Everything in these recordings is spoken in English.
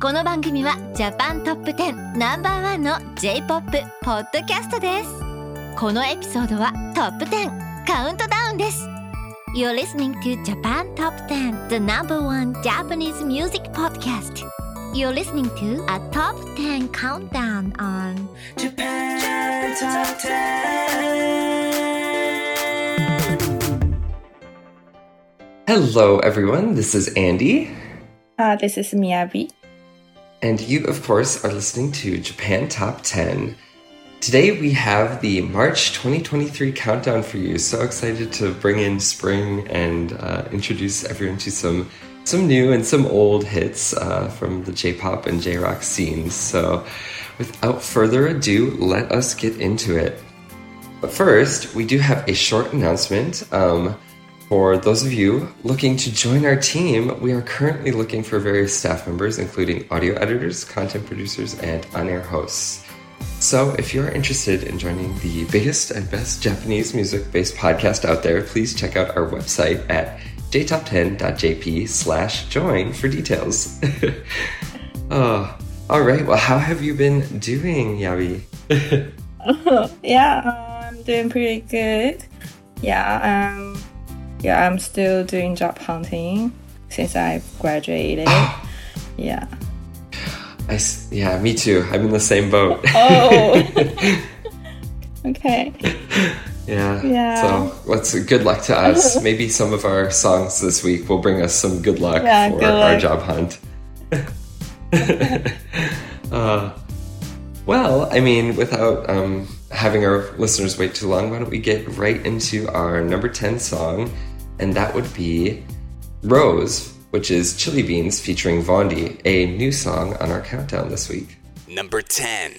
この番組はジャパントップ10ナンバーワンの J-POP ポッドキャストですこのエピソードはトップ10カウントダウンです You're listening to Japan Top 10 the number one Japanese music podcast You're listening to a top 10 countdown on Japan Top 10. Hello, everyone. This is Andy. Uh, this is Miyabi. And you, of course, are listening to Japan Top 10. Today we have the March 2023 countdown for you. So excited to bring in spring and uh, introduce everyone to some some new and some old hits uh, from the J-pop and J-rock scenes. So, without further ado, let us get into it. But first, we do have a short announcement. Um, for those of you looking to join our team, we are currently looking for various staff members, including audio editors, content producers, and on air hosts. So, if you're interested in joining the biggest and best Japanese music based podcast out there, please check out our website at jtop10.jp slash join for details. oh, all right. Well, how have you been doing, Yabi? yeah, uh, I'm doing pretty good. Yeah, um, yeah, I'm still doing job hunting since I've graduated. yeah. I, yeah, me too. I'm in the same boat. Oh. okay. Yeah. Yeah. So let's good luck to us. Maybe some of our songs this week will bring us some good luck Yeah, for good our job hunt. uh, well, I mean, without um, having our listeners wait too long, why don't we get right into our number 10 song? And that would be Rose, which is Chilli Beans featuring Vaundy, a new song on our countdown this week. Number 10.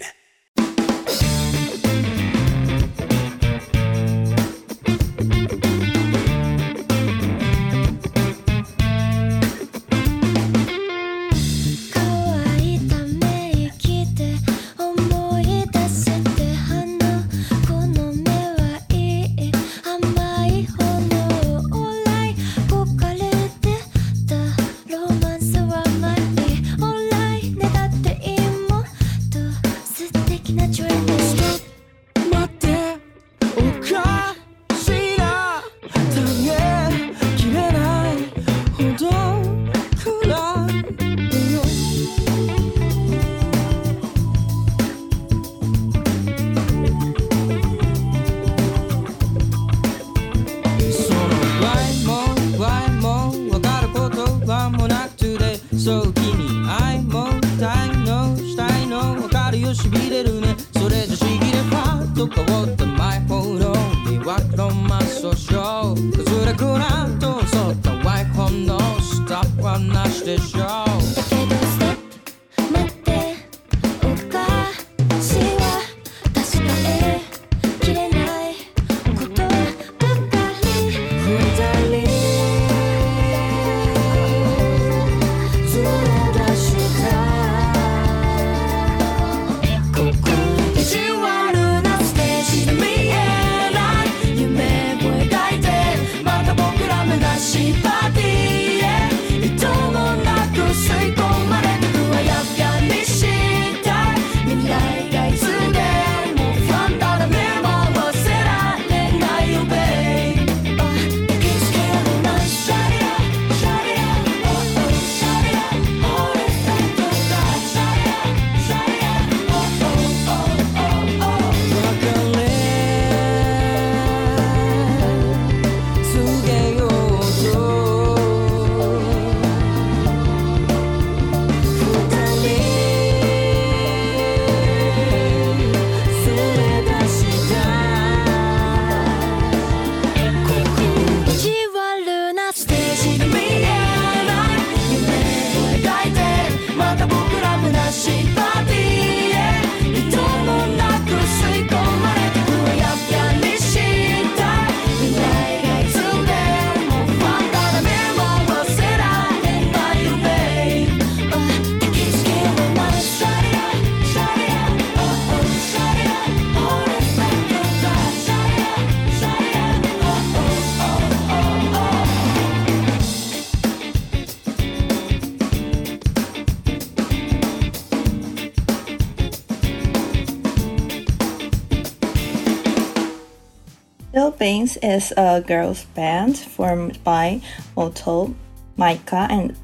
Beans is a girls' band formed by Otto, Micah, and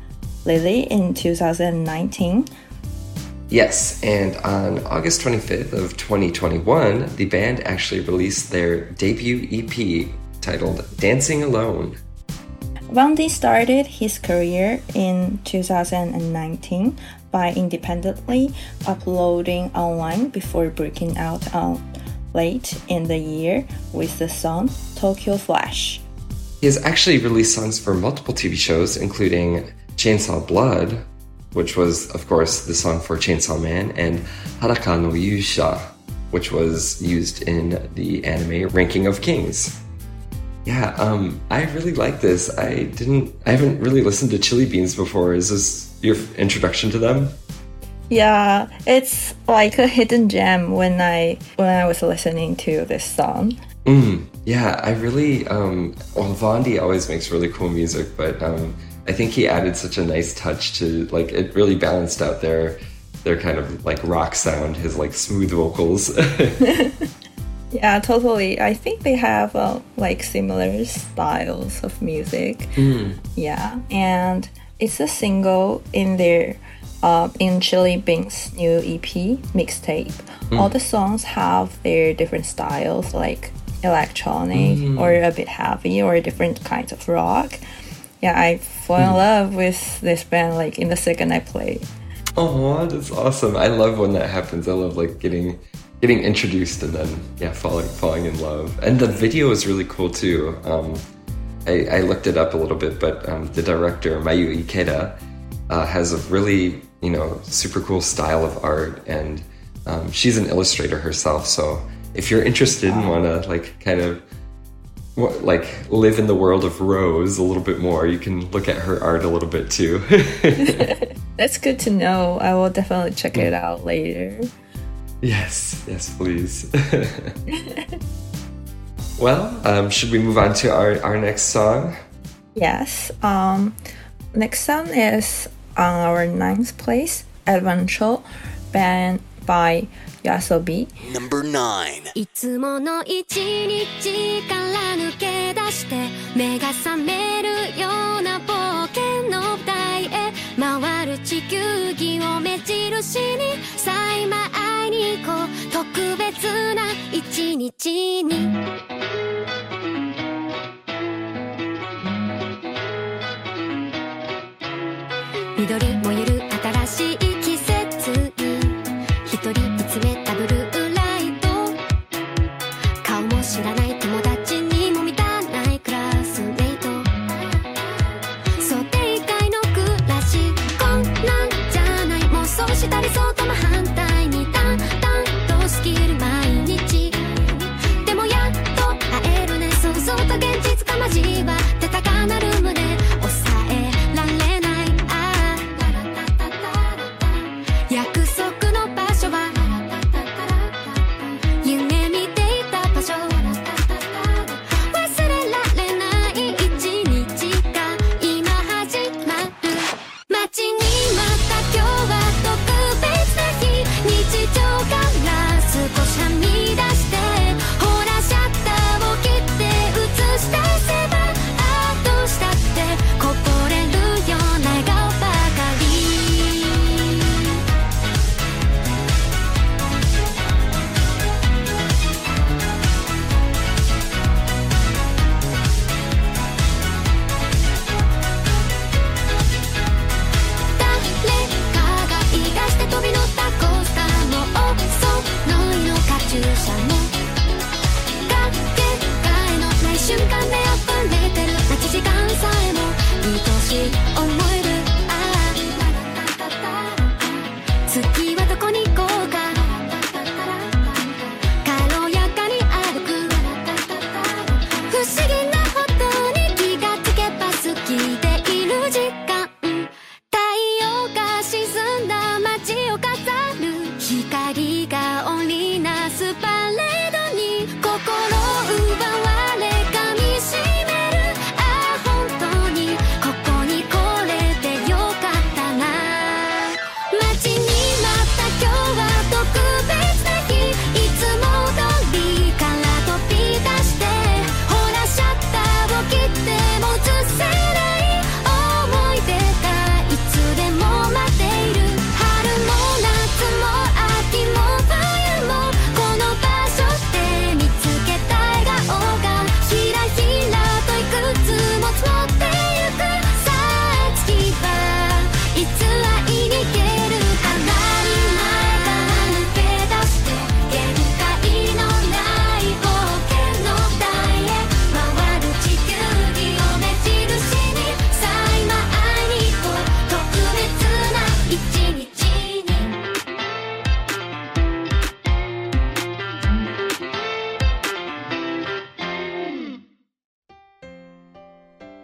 Lily in 2019. Yes, and on August 25th of 2021, the band actually released their debut EP titled Dancing Alone. Vaundy started his career in 2019 by independently uploading online before breaking out on late in the year with the song Tokyo Flash. He has actually released songs for multiple TV shows, including Chainsaw Blood, which was, of course, the song for Chainsaw Man, and Hadaka no Yusha, which was used in the anime Ranking of Kings. Yeah, um, I really like this. I didn't, I haven't really listened to Chilli Beans before. Is this your introduction to them? Yeah, it's like a hidden gem when I when I was listening to this song. Mm, yeah, I really, um, well, Vaundy always makes really cool music, but um, I think he added such a nice touch to, like, it really balanced out their, their kind of like rock sound, his like smooth vocals. Yeah, totally. I think they have uh, like similar styles of music. Yeah, and it's a single in their uh, in Chilli Beans' new EP mixtape. All the songs have their different styles, like electronic or a bit heavy or different kinds of rock. Yeah, I fell in love with this band like in the second I played. Oh, that's awesome! I love when that happens. I love like getting getting introduced and then yeah, falling falling in love. And the video is really cool too. Um, I, I looked it up a little bit, but um, the director Mayu Ikeda uh, has a really you know super cool style of art, and um, she's an illustrator herself. So if you're interested and want to like kind of like live in the world of Rose a little bit more, you can look at her art a little bit too. That's good to know. I will definitely check it out later. Yes, yes, please. well, um, should we move on to our, our next song? Yes. Um, next song is on our ninth place, Adventure, band by Yasobi. Number 9. いつもの一日から抜け出して目が覚めるような冒険の舞台へ回る地球儀を目印にさいに行こう特別な一日に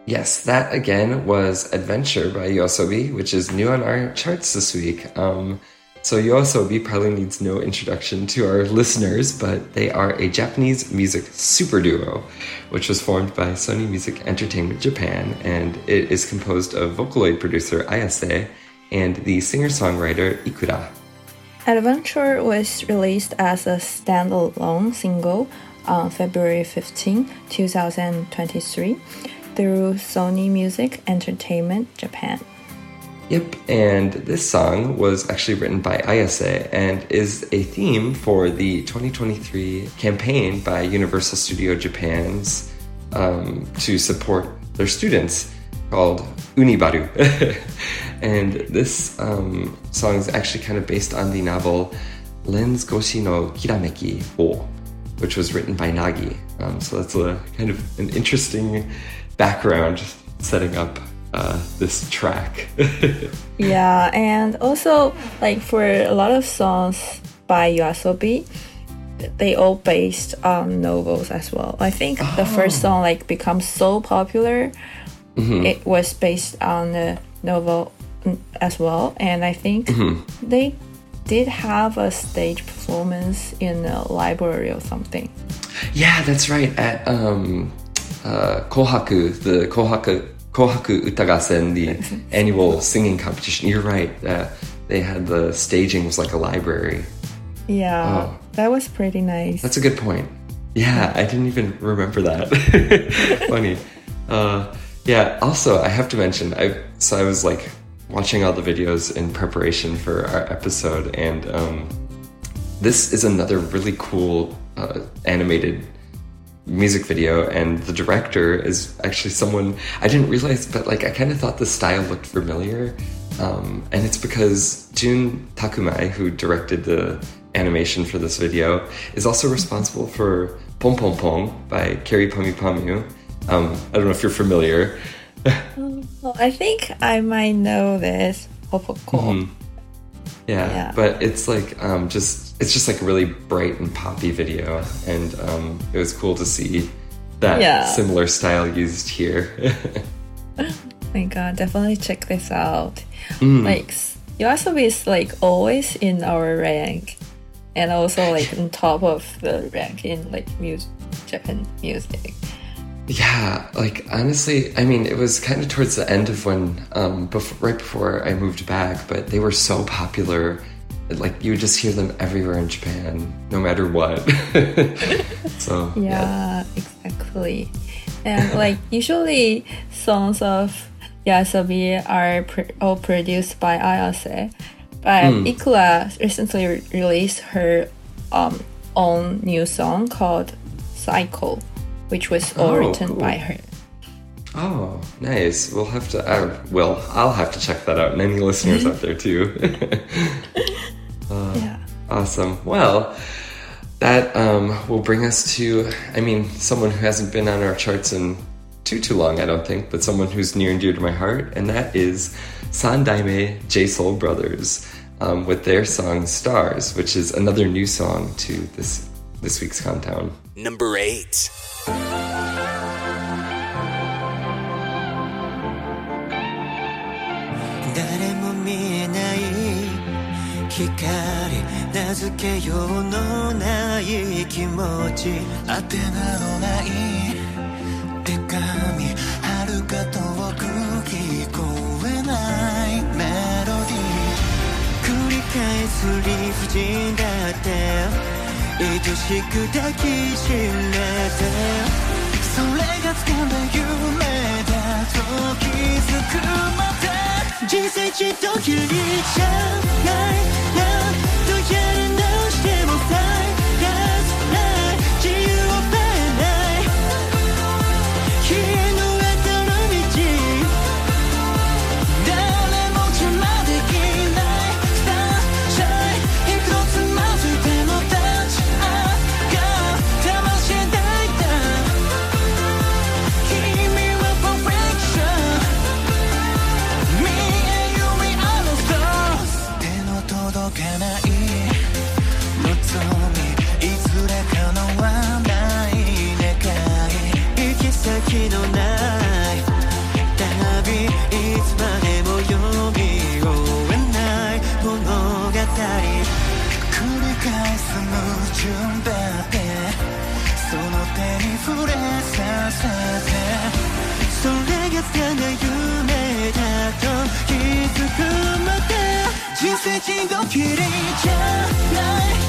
yes, that again was Adventure by Yoasobi, which is new on our charts this week. Um, so Yoasobi probably needs no introduction to our listeners, but they are a Japanese music super duo, which was formed by Sony Music Entertainment Japan, and it is composed of Vocaloid producer Ayase and the singer-songwriter Ikura. Adventure was released as a standalone single on February 15, 2023, through Sony Music Entertainment Japan. Yep, and this song was actually written by Ayase and is a theme for the 2023 campaign by Universal Studio Japan's um, to support their students called Unibaru. and this um, song is actually kind of based on the novel Lens Goshi no Kirameki O, which was written by Nagi. Um, so that's a kind of an interesting background setting up uh, this track. Yeah, and also like for a lot of songs by Yoasobi, they all based on novels as well. I think the first song like becomes so popular, it was based on the novel mm, as well, and I think they did have a stage performance in a library or something. yeah, that's right. At um, uh, Kohaku, the Kohaku Kohaku Uta Gassen, the annual singing competition. You're right. Uh, they had the staging was like a library. Yeah, Oh. that was pretty nice. That's a good point. Yeah, I didn't even remember that. Funny. Uh, yeah. Also, I have to mention, I so I was like watching all the videos in preparation for our episode, and um, this is another really cool uh, animated music video, and the director is actually someone I didn't realize, but like I kind of thought the style looked familiar, um, and it's because Jun Tamukai, who directed the animation for this video, is also responsible for PONPONPON by Kyary Pamyu Pamyu. Um, I don't know if you're familiar. Well, I think I might know this. Hopoko. Yeah, Yeah. but it's like um, just it's just like a really bright and poppy video, and um, it was cool to see that Yeah. similar style used here. my god, definitely check this out. Like Yoasobi is like always in our rank, and also like on top of the rank in like music, Japan music. Yeah, like honestly, I mean, it was kind of towards the end of when, um, before, right before I moved back, but they were so popular. Like you would just hear them everywhere in Japan, no matter what. so Yeah, exactly. And like usually songs of Yoasobi are pr- all produced by Ayase, but Ikura recently re- released her um, own new song called Cycle, which was all Oh, written cool. by her. Oh, nice. We'll have to. I, well, I'll have to check that out, and any listeners out there too. yeah. awesome. Well, that um, will bring us to. I mean, someone who hasn't been on our charts in too too long, I don't think, but someone who's near and dear to my heart, and that is San Sandaime J Soul Brothers um, with their song "Stars," which is another new song to this this week's countdown. Number 8. 誰も見えない光名付けようのない気持ち当てなどない手紙遥か遠く聞こえないメロディー繰り返す理不尽だって愛しく抱きしめてそれがつかんだ夢だと気づくまで。人生一度きりじゃない。溢れさせて。それがただ夢だと気づくまで。人生一度きりじゃない。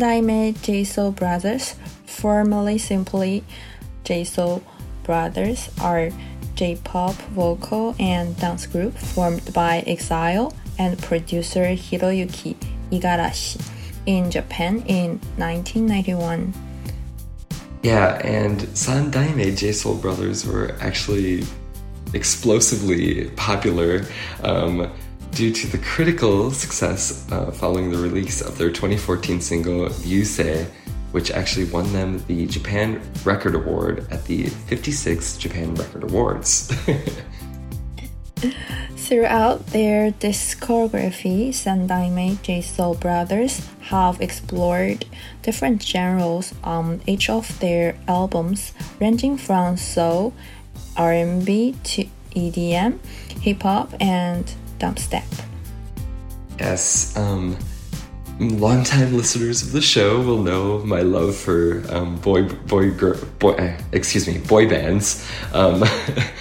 代目 JSOUL Brothers, formerly simply JSOUL Brothers, are J-pop vocal and dance group formed by EXILE and producer Hiroyuki Igarashi in Japan in 1991. Yeah, and Sandaime J-Soul Brothers were actually explosively popular um, due to the critical success uh, following the release of their 2014 single Yusei, which actually won them the Japan Record Award at the 56th Japan Record Awards. Throughout their discography, Sandaime JSOUL Brothers have explored different genres on each of their albums, ranging from soul, R&B to EDM, hip hop, and dubstep. Yes, um, longtime listeners of the show will know my love for um, boy, boy, girl, boy, eh, excuse me, boy bands. Um,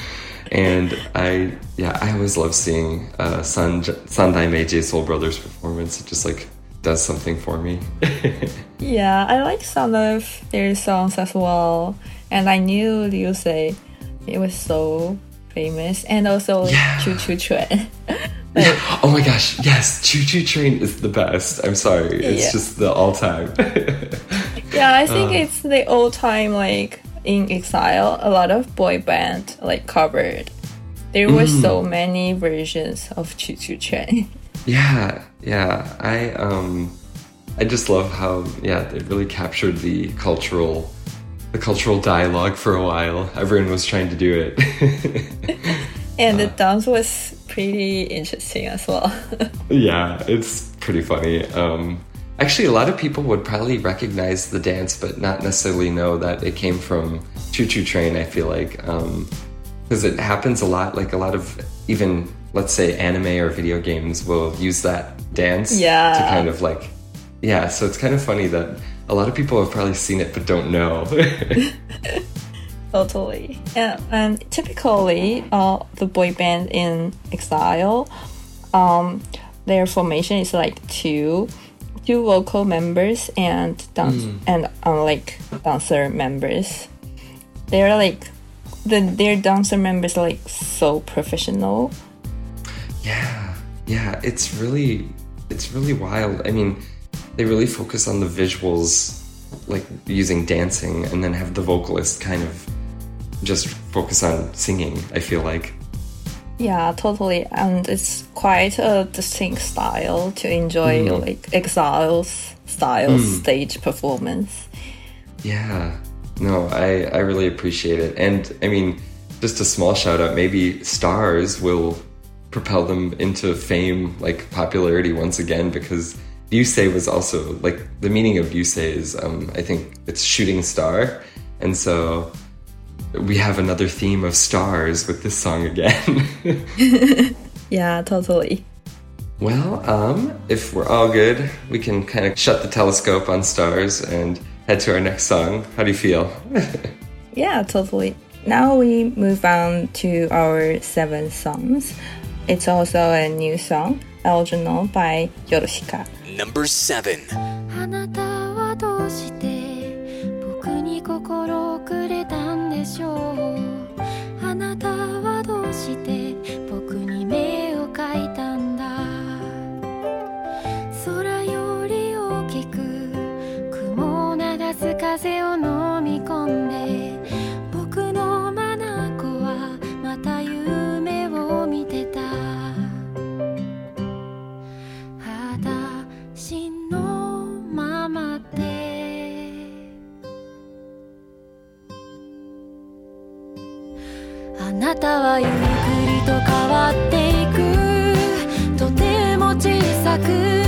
and I, yeah, I always love seeing uh, San Sandaime J Soul Brothers performance. It just like does something for me. Yeah, I like some of their songs as well, and I knew Yusei it was so famous, and also Yeah. Choo Choo Train. oh my gosh, yes, Choo Choo Train is the best. I'm sorry, it's Yeah. just the all time. Yeah, I think Uh. it's the all time like in exile. A lot of boy band like covered. There were Mm. so many versions of Choo Choo Train. Yeah, yeah. I um I just love how yeah, they really captured the cultural the cultural dialogue for a while. Everyone was trying to do it. and Uh. the dance was pretty interesting as well. yeah, it's pretty funny. Um actually a lot of people would probably recognize the dance but not necessarily know that it came from Choo Choo Train, I feel like. Um because it happens a lot like a lot of even let's say anime or video games will use that dance Yeah. to kind of like yeah so it's kind of funny that a lot of people have probably seen it but don't know Totally. And, and typically, uh, the boy band in Exile, um, their formation is like two, two vocal members and dance and uh, like dancer members. They're like the their dancer members are like so professional. yeah yeah it's really it's really wild i mean they really focus on the visuals like using dancing and then have the vocalist kind of just focus on singing. I feel like. Yeah, totally. And it's quite a distinct style to enjoy mm. like Exile's style mm. stage performance. Yeah. No, I, I really appreciate it. And I mean, just a small shout out, maybe stars will propel them into fame, like popularity once again, because Yusei was also like the meaning of Yusei is um, I think it's shooting star. And so we have another theme of stars with this song again. Yeah, totally. well, um, if we're all good, we can kind of shut the telescope on stars and head to our next song. How do you feel? Yeah, totally. Now we move on to our seventh songs. It's also a new song, Original by Yorushika. Number 7. あなたはどうして僕に心をくれたんでしょう？あなたはどうして僕に目を描いたんだ？空より大きく雲を流す風を方はゆっくりと変わっていく。とても小さく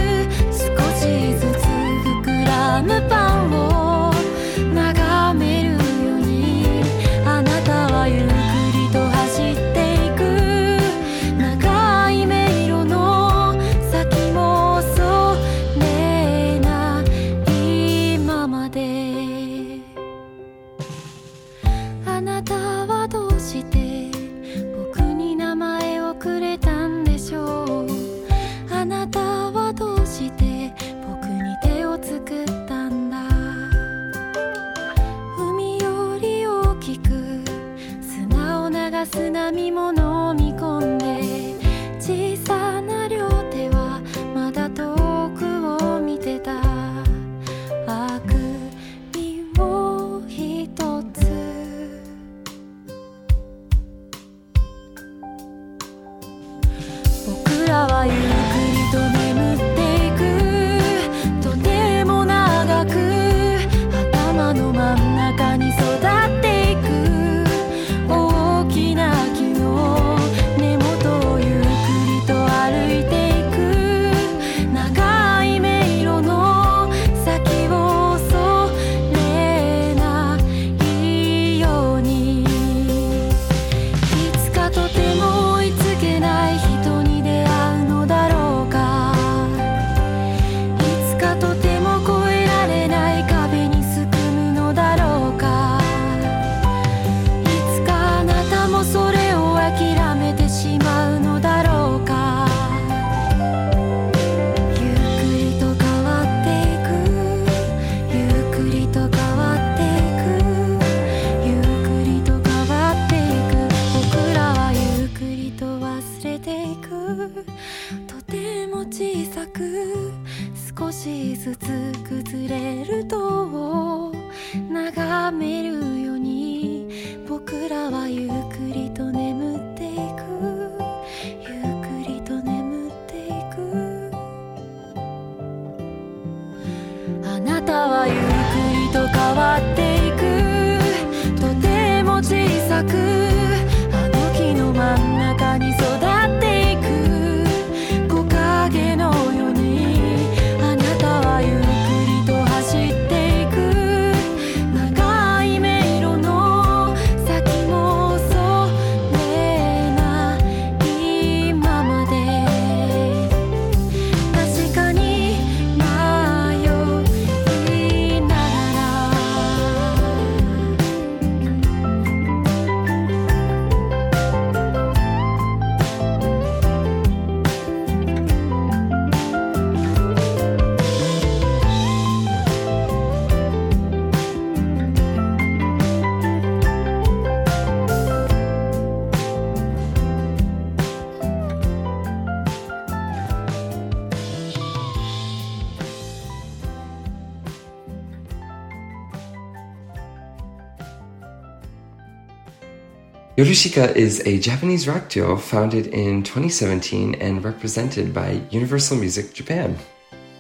Yorushika is a Japanese rock duo founded in 2017 and represented by Universal Music Japan.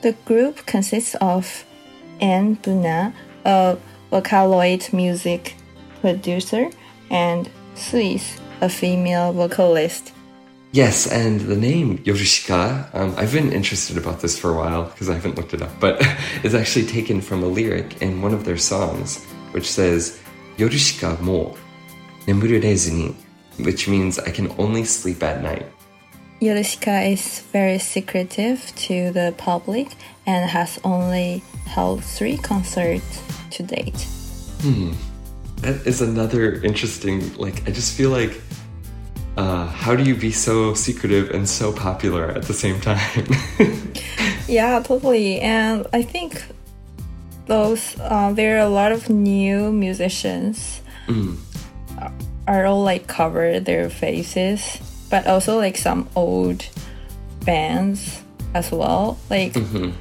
The group consists of n-buna, a Vocaloid music producer, and Suis, a female vocalist. Yes, and the name Yorushika, um, I've been interested about this for a while because I haven't looked it up, but is actually taken from a lyric in one of their songs, which says, Yorushika mo which means I can only sleep at night. Yorushika is very secretive to the public and has only held three concerts to date. Hmm. That is another interesting, like, I just feel like, uh, how do you be so secretive and so popular at the same time? Yeah, totally. And I think those uh, there are a lot of new musicians are- are all like cover their faces, but also like some old bands as well. Like mm-hmm.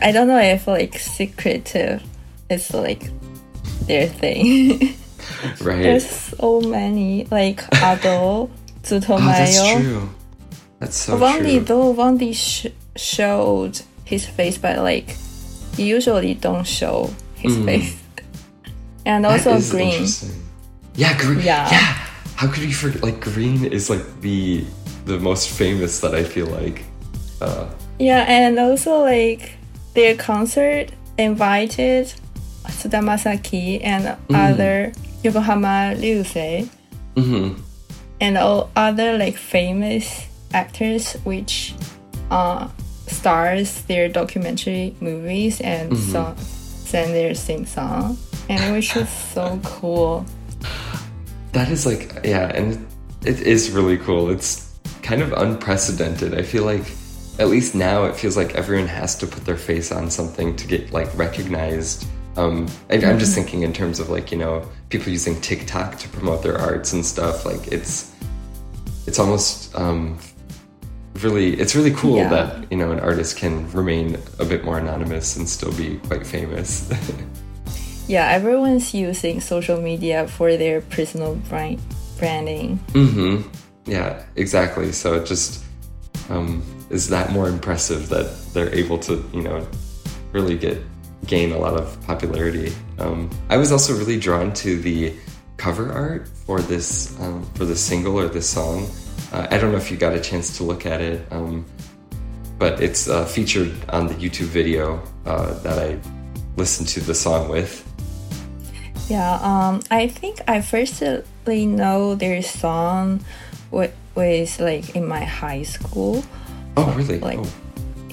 I don't know if like secretive is like their thing. right. There's so many like Ado, Oh, that's true. That's so Vaundy true. though Vaundy sh- showed his face, but like he usually don't show his mm-hmm. face. And also GReeeeN. Yeah, GReeeeN. Yeah. Yeah. How could we forget? Like GReeeeN is like the the most famous that I feel like. Uh, Yeah, and also like their concert invited Suda Masaki and other Yokohama Ryusei mhm. and all other like famous actors which uh stars their documentary movies and song send their sing song and which was so cool. That is like yeah, and it is really cool. It's kind of unprecedented. I feel like at least now it feels like everyone has to put their face on something to get like recognized. Um, I, I'm just thinking in terms of like you know people using TikTok to promote their arts and stuff. Like it's it's almost um, really it's really cool Yeah. that you know an artist can remain a bit more anonymous and still be quite famous. Yeah, everyone's using social media for their personal brand branding. Mm-hmm. Yeah, exactly. So it just um, is that more impressive that they're able to, you know, really get gain a lot of popularity. Um, I was also really drawn to the cover art for this um, for this single or this song. Uh, I don't know if you got a chance to look at it, um, but it's uh, featured on the YouTube video uh, that I listened to the song with. Yeah, um, I think I firstly know their song with, was like in my high school. Oh, really? Like, oh.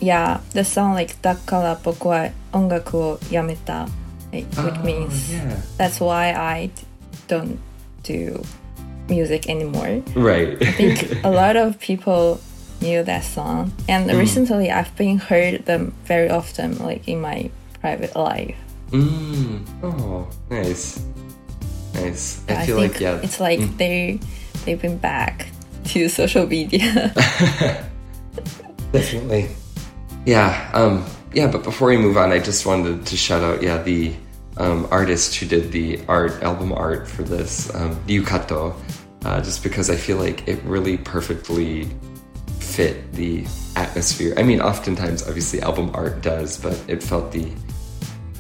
yeah, the song like "Dakara boku wa ongaku wo yameta," which oh, means yeah. that's why I don't do music anymore. Right. I think a lot of people knew that song, and mm. recently I've been heard them very often, like in my private life. Mm. Oh, nice. Nice. I, I feel think like yeah. it's like they they've been back to social media. definitely. Yeah. Um. Yeah. But before we move on, I just wanted to shout out yeah the um, artist who did the art album art for this um, Ryukato, uh, just because I feel like it really perfectly fit the atmosphere. I mean, oftentimes obviously album art does, but it felt the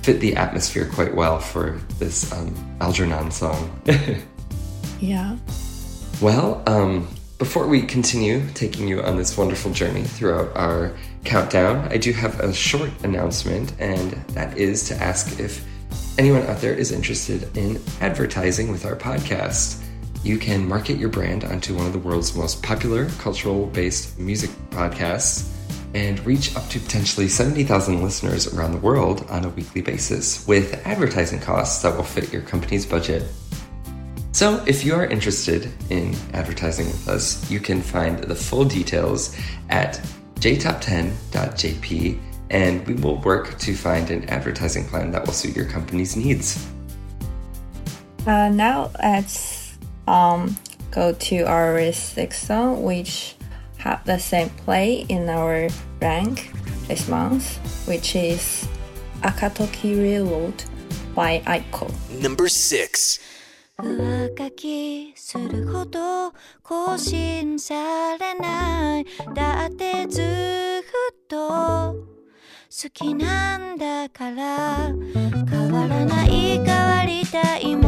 fit the atmosphere quite well for this um, Algernon song. yeah. Well, um, before we continue taking you on this wonderful journey throughout our countdown, I do have a short announcement, and that is to ask if anyone out there is interested in advertising with our podcast. You can market your brand onto one of the world's most popular cultural based music podcasts and reach up to potentially 70,000 listeners around the world on a weekly basis with advertising costs that will fit your company's budget. So, if you are interested in advertising with us, you can find the full details at jtop10.jp and we will work to find an advertising plan that will suit your company's needs. Uh, now let's um go to our sixth song, which have the same play in our rank this month, which is Akatoki Reload by Aiko. Number 6. 上書きするほど更新されないだってずっと好きなんだから変わらない変わりたいも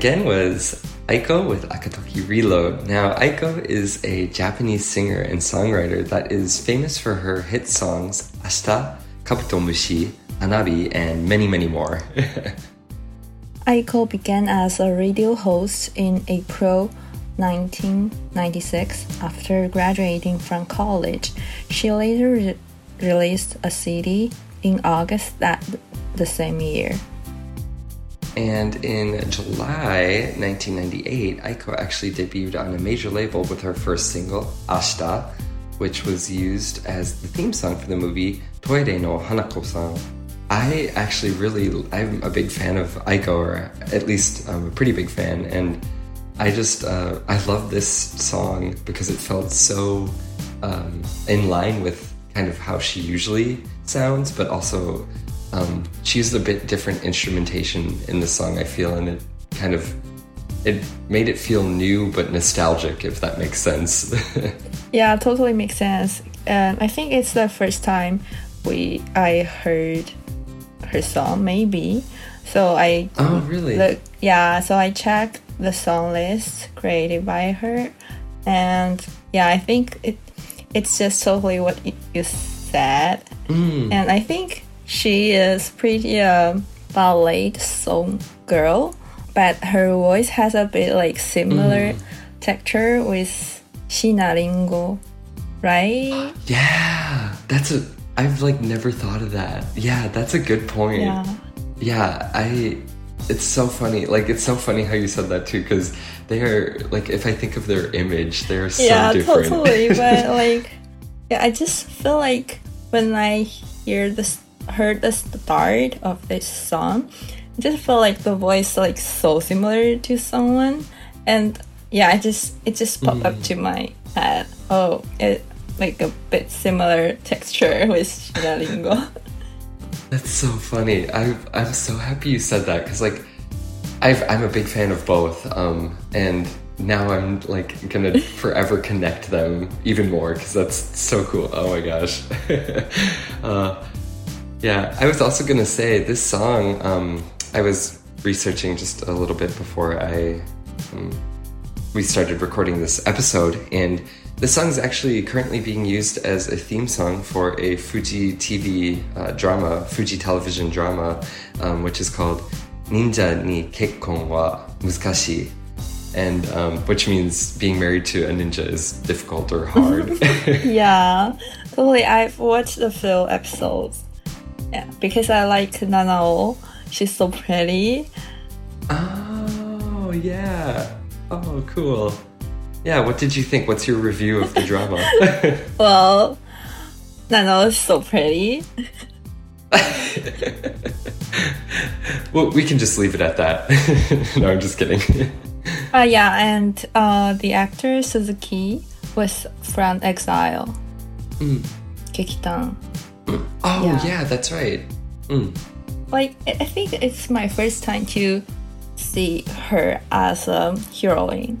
again was Aiko with Akatoki Reload. Now, Aiko is a Japanese singer and songwriter that is famous for her hit songs Ashita, Kabutomushi, Hanabi, and many, many more. Aiko began as a radio host in April 1996 after graduating from college. She later re- released a CD in August that the same year. And in July 1998, Aiko actually debuted on a major label with her first single, Ashita, which was used as the theme song for the movie Toire no Hanako-san. I actually really, I'm a big fan of Aiko, or at least I'm a pretty big fan, and I just, uh, I love this song because it felt so um, in line with kind of how she usually sounds, but also um, she used a bit different instrumentation in the song. I feel, and it kind of it made it feel new but nostalgic, if that makes sense. Yeah, totally makes sense. Um, I think it's the first time we I heard her song, maybe. So I oh, really? look, yeah. So I checked the song list created by her, and yeah, I think it it's just totally what you said, Mm. and I think she is pretty um, ballad song girl, but her voice has a bit like similar texture with Shiina Ringo, right? Yeah, that's a. I've like never thought of that. Yeah, that's a good point. Yeah. Yeah, I. It's so funny. Like it's so funny how you said that too, because they are like if I think of their image, they're so yeah, different. totally. But like, yeah, I just feel like when I hear this, heard the start of this song, I just felt like the voice like so similar to someone, and yeah, I just it just popped up to my head. Oh, it like a bit similar texture with Shiina Ringo. That's so funny. I I'm so happy you said that because like I've, I'm a big fan of both, um, and now I'm like gonna forever connect them even more because that's so cool. Oh my gosh. uh, yeah, I was also gonna say this song. Um, I was researching just a little bit before I um, we started recording this episode, and this song is actually currently being used as a theme song for a Fuji TV uh, drama, Fuji television drama, um, which is called Ninja ni Kekkon wa Muzukashii, and um, which means being married to a ninja is difficult or hard. yeah, totally. I've watched the few episodes. Yeah, because I like Nanao. She's so pretty. oh yeah. Oh cool. Yeah. What did you think? What's your review of the drama? Well, Nanao is so pretty. well, we can just leave it at that. no, I'm just kidding. Uh, yeah, and uh, the actor Suzuki was from Exile. Kekitan. Oh Yeah. yeah, that's right. Mm. Like, I think it's my first time to see her as a heroine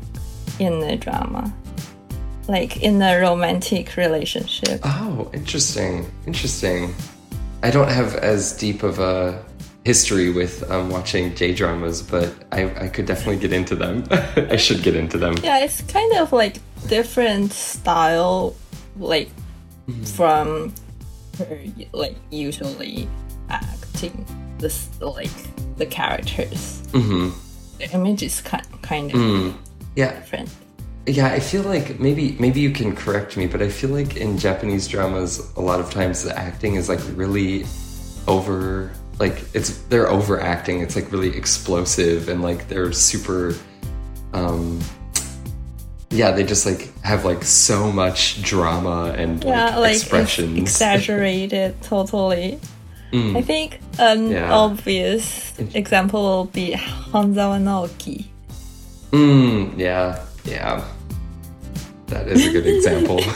in a drama. Like, in a romantic relationship. Oh, interesting. Interesting. I don't have as deep of a history with um, watching J dramas, but I, I could definitely get into them. I should get into them. Yeah, it's kind of like different style, like from her like usually acting this like the characters. hmm The image is kind kind of Mm. Yeah, different. yeah. I feel like maybe maybe you can correct me, but I feel like in Japanese dramas, a lot of times the acting is like really over. Like it's they're overacting. It's like really explosive and like they're super. Um, yeah, they just like have like so much drama and Yeah, like, expressions. exaggerated totally. Mm. I think an Yeah. obvious example will be Hanzawa Naoki. Mm, yeah, yeah. That is a good example.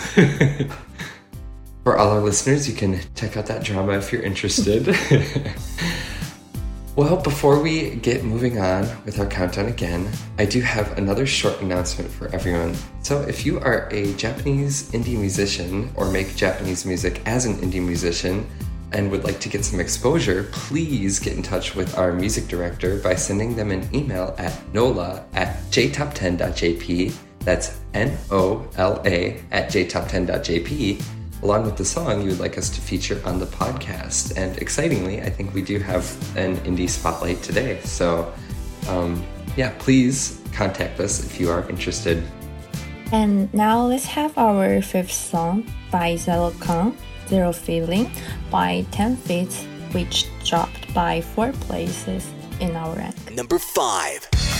For all our listeners, you can check out that drama if you're interested. well, before we get moving on with our countdown again, I do have another short announcement for everyone. So, if you are a Japanese indie musician or make Japanese music as an indie musician, and would like to get some exposure, please get in touch with our music director by sending them an email at nola at jtop10.jp. That's N O L A at jtop10.jp, along with the song you would like us to feature on the podcast. And excitingly, I think we do have an indie spotlight today. So, um, yeah, please contact us if you are interested. And now let's have our fifth song by Zerokan, Zero Feeling, by 10 Feet, which dropped by four places in our rank. Number 5.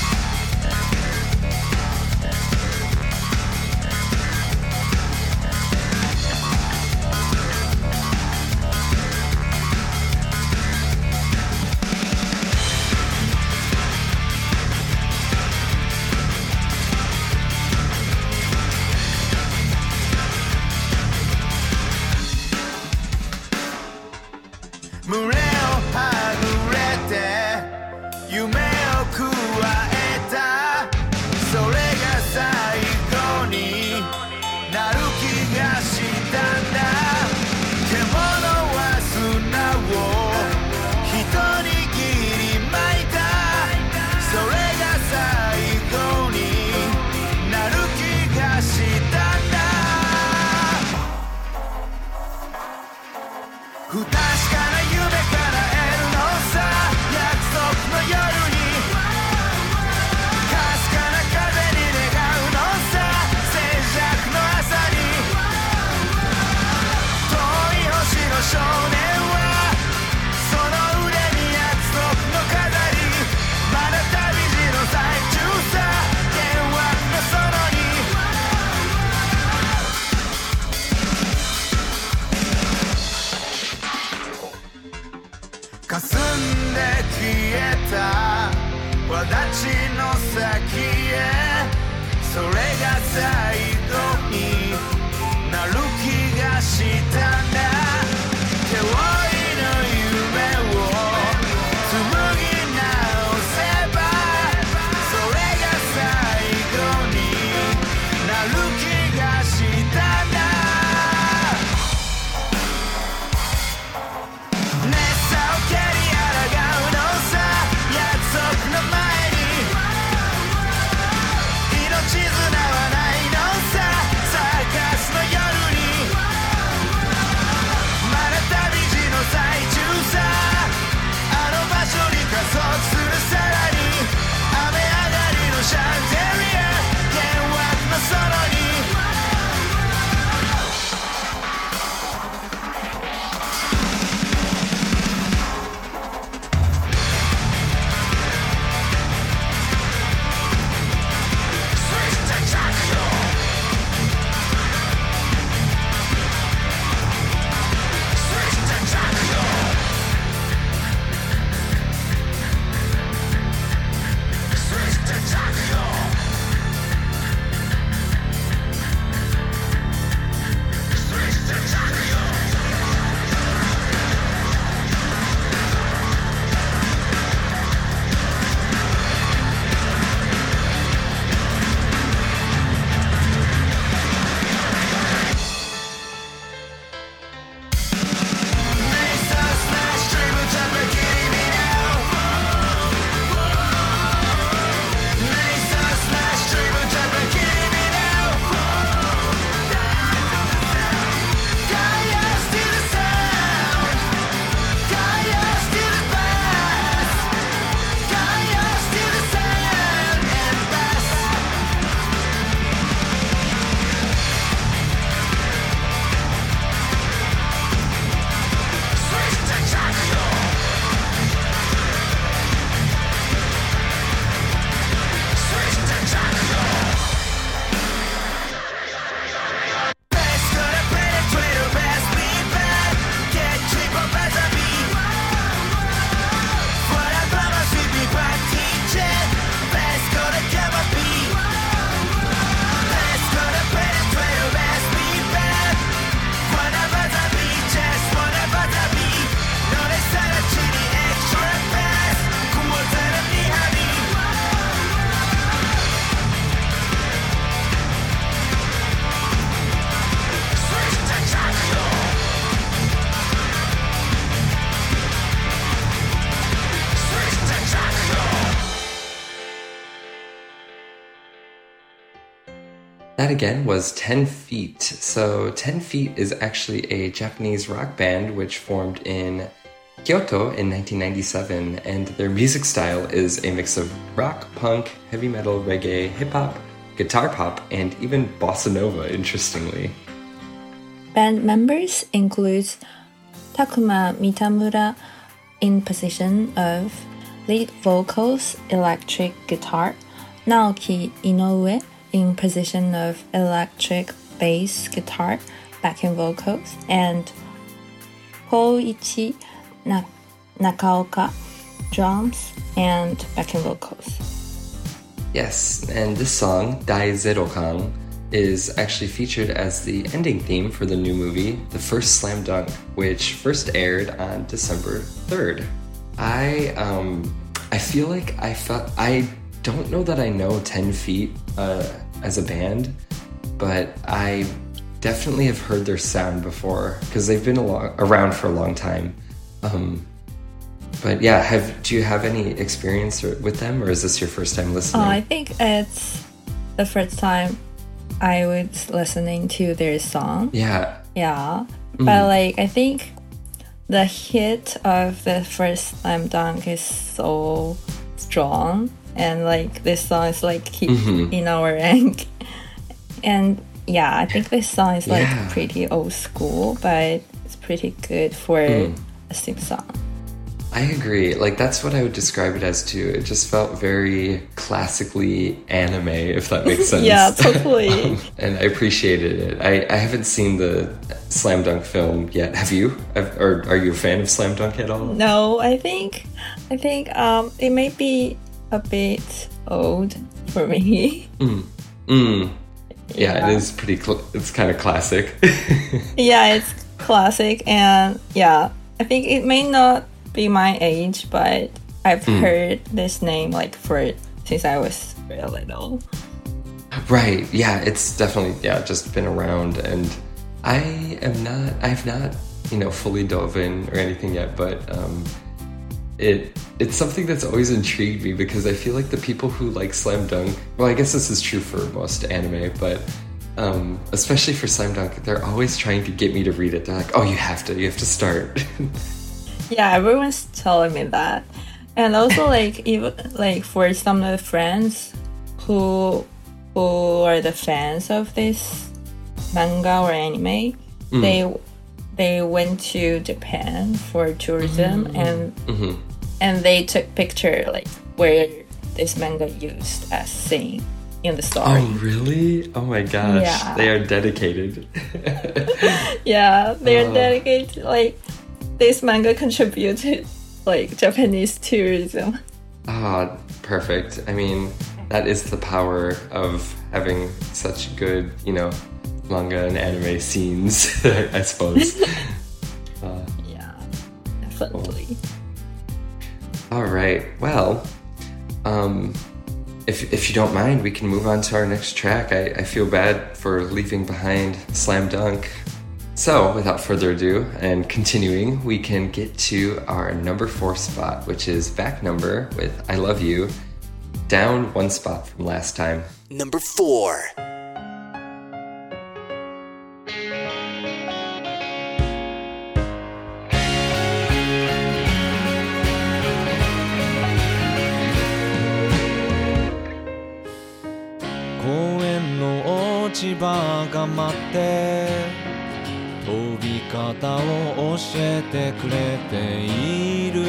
That again was 10 Feet. So, 10 Feet is actually a Japanese rock band which formed in Kyoto in 1997, and their music style is a mix of rock, punk, heavy metal, reggae, hip hop, guitar pop, and even bossa nova, interestingly. Band members include Takuma Mitamura in position of lead vocals, electric guitar, Naoki Inoue in position of electric bass guitar, backing vocals, and Koichi Na Nakaoka, drums and backing vocals. Yes, and this song, Dai Zerokan, is actually featured as the ending theme for the new movie, The First Slam Dunk, which first aired on December 3rd. I um I feel like I felt I don't know that I know 10 feet uh, as a band, but I definitely have heard their sound before because they've been a lo- around for a long time. Um, but yeah, have do you have any experience or- with them, or is this your first time listening? Uh, I think it's the first time I was listening to their song. yeah, Yeah. But like I think the hit of the first slam dunk is so strong and like this song is like keep mm-hmm. in our rank. And yeah, I think this song is like Yeah. pretty old school, but it's pretty good for hmm. a sim song. I agree. Like that's what I would describe it as too. It just felt very classically anime, if that makes sense. Yeah, totally. Um, and I appreciated it. I, I haven't seen the Slam Dunk film yet. Have you? Have, or are you a fan of Slam Dunk at all? No, I think I think um it may be a bit old for me. Mm. Yeah, Yeah. it is pretty. Cl- it's kind of classic. yeah, it's classic and yeah, I think it may not be my age, but I've heard this name like for since I was very little. right. Yeah, it's definitely yeah just been around, and I am not. I've not you know fully dove in or anything yet, but um, it it's something that's always intrigued me because I feel like the people who like Slam Dunk. Well, I guess this is true for most anime, but. Um, especially for Slam Dunk, they're always trying to get me to read it. They're like, "Oh, you have to, you have to start." Yeah, everyone's telling me that. And also like even like for some of the friends who who are the fans of this manga or anime, they they went to Japan for tourism mm-hmm. and mm-hmm. and they took picture like where this manga used as scene in the story. oh, really? Oh my gosh, Yeah. they are dedicated. Yeah, they're Oh. Uh. dedicated like this manga contributed like Japanese tourism. Ah, perfect. I mean, that is the power of having such good, you know, manga and anime scenes, I suppose. Yeah, definitely. All right. Well, um, if, if you don't mind, we can move on to our next track. I, I feel bad for leaving behind Slam Dunk. So, without further ado, and continuing, we can get to our number four spot, which is back number with I Love You, down one spot from last time. Number four. が待って飛び方を教えてくれている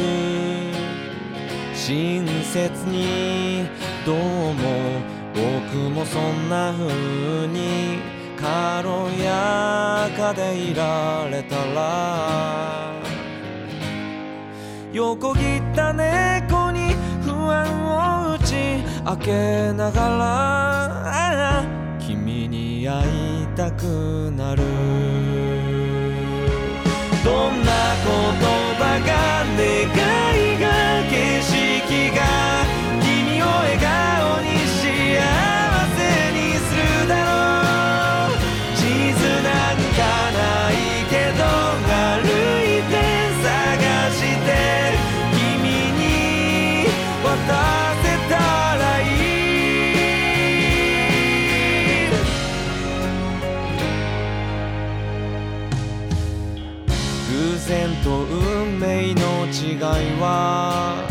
親切にどうも僕もそんな風に軽やかでいられたら横切った猫に不安を打ち明けながら君に会いくなる。どんな言葉が願は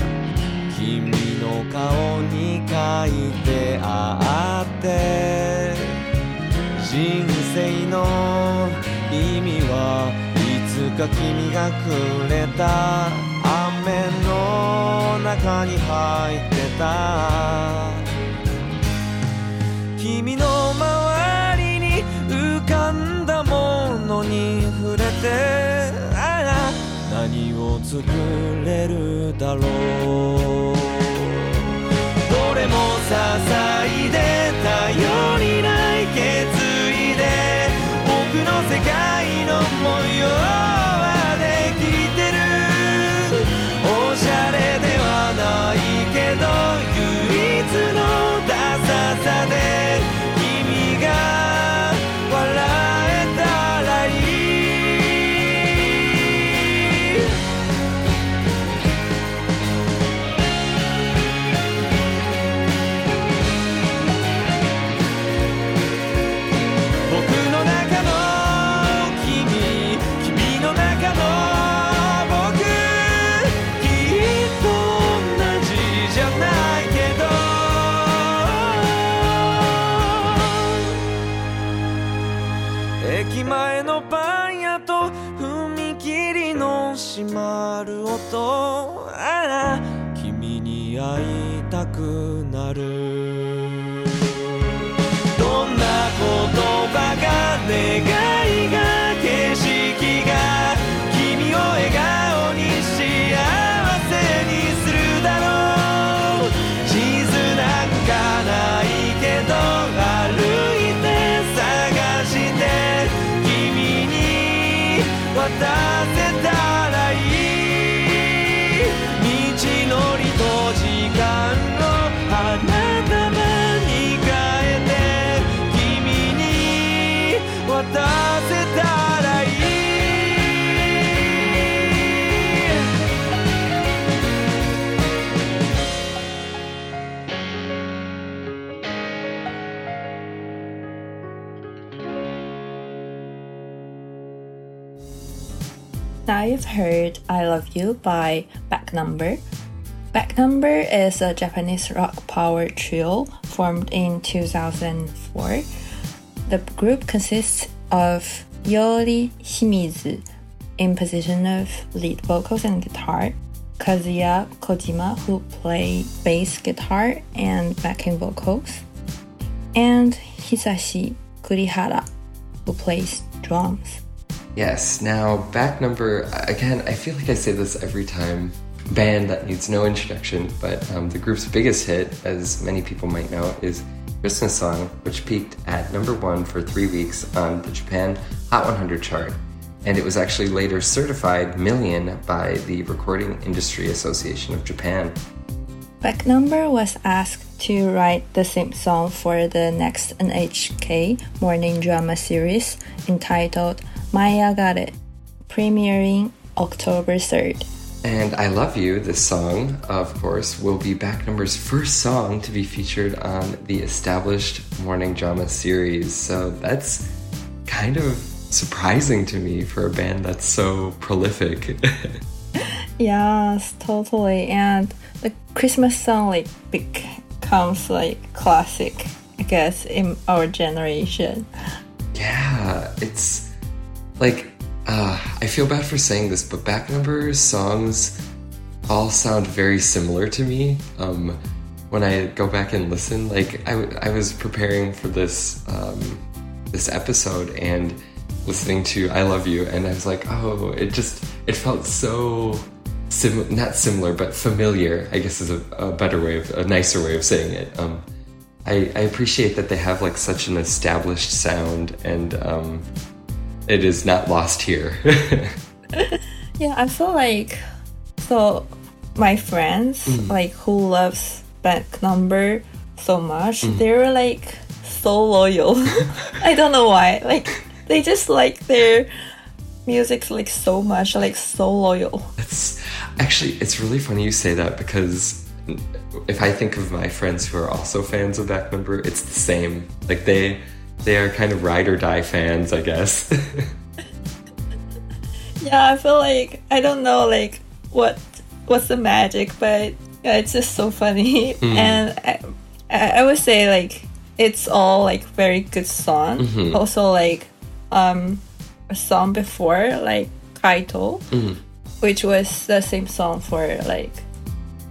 君の顔に書いてあって人生の意味はいつか君がくれた雨の中に入ってた。君の周りに浮かんだものに触れて作れるだろう。どれも些細駅前のパン屋と踏切の閉まる音。あら君に会いたくなる。どんな言葉が願う Now you've heard I Love You by Back Number. Back Number is a Japanese rock power trio formed in 2004. The group consists of Iyori Shimizu in position of lead vocals and guitar, Kazuya Kojima who play bass guitar and backing vocals, and Hisashi Kurihara who plays drums. Yes, now back number again, I feel like I say this every time. Band that needs no introduction, but um, the group's biggest hit, as many people might know, is Christmas Song, which peaked at number one for three weeks on the Japan Hot 100 chart. And it was actually later certified million by the Recording Industry Association of Japan. Back Number was asked to write the same song for the next NHK morning drama series entitled Maiagare, premiering October 3rd. And I Love You, this song, of course, will be Back Number's first song to be featured on the established morning drama series. So that's kind of surprising to me for a band that's so prolific. Yes, totally. And the Christmas song like becomes like classic, I guess, in our generation. yeah, it's like, uh, I feel bad for saying this, but Back Number's songs all sound very similar to me. Um, when I go back and listen, like I was preparing for this um, this episode and listening to "I Love You," and I was like, oh, it just it felt so sim not similar, but familiar. I guess is a, a better way of a nicer way of saying it. Um, I, I appreciate that they have like such an established sound, and um, it is not lost here. Yeah, I feel like so my friends mm. like who loves back number so much, mm. they were like so loyal. I don't know why. Like they just like their music's like so much, like so loyal. It's actually it's really funny you say that because if I think of my friends who are also fans of Back Number, it's the same. Like they they are kind of ride or die fans, I guess. Yeah, I feel like I don't know like what what's the magic, but yeah, it's just so funny. Hmm. And I, I would say like it's all like very good song. Mm-hmm. Also like um a song before like Kaito, mm-hmm. which was the same song for like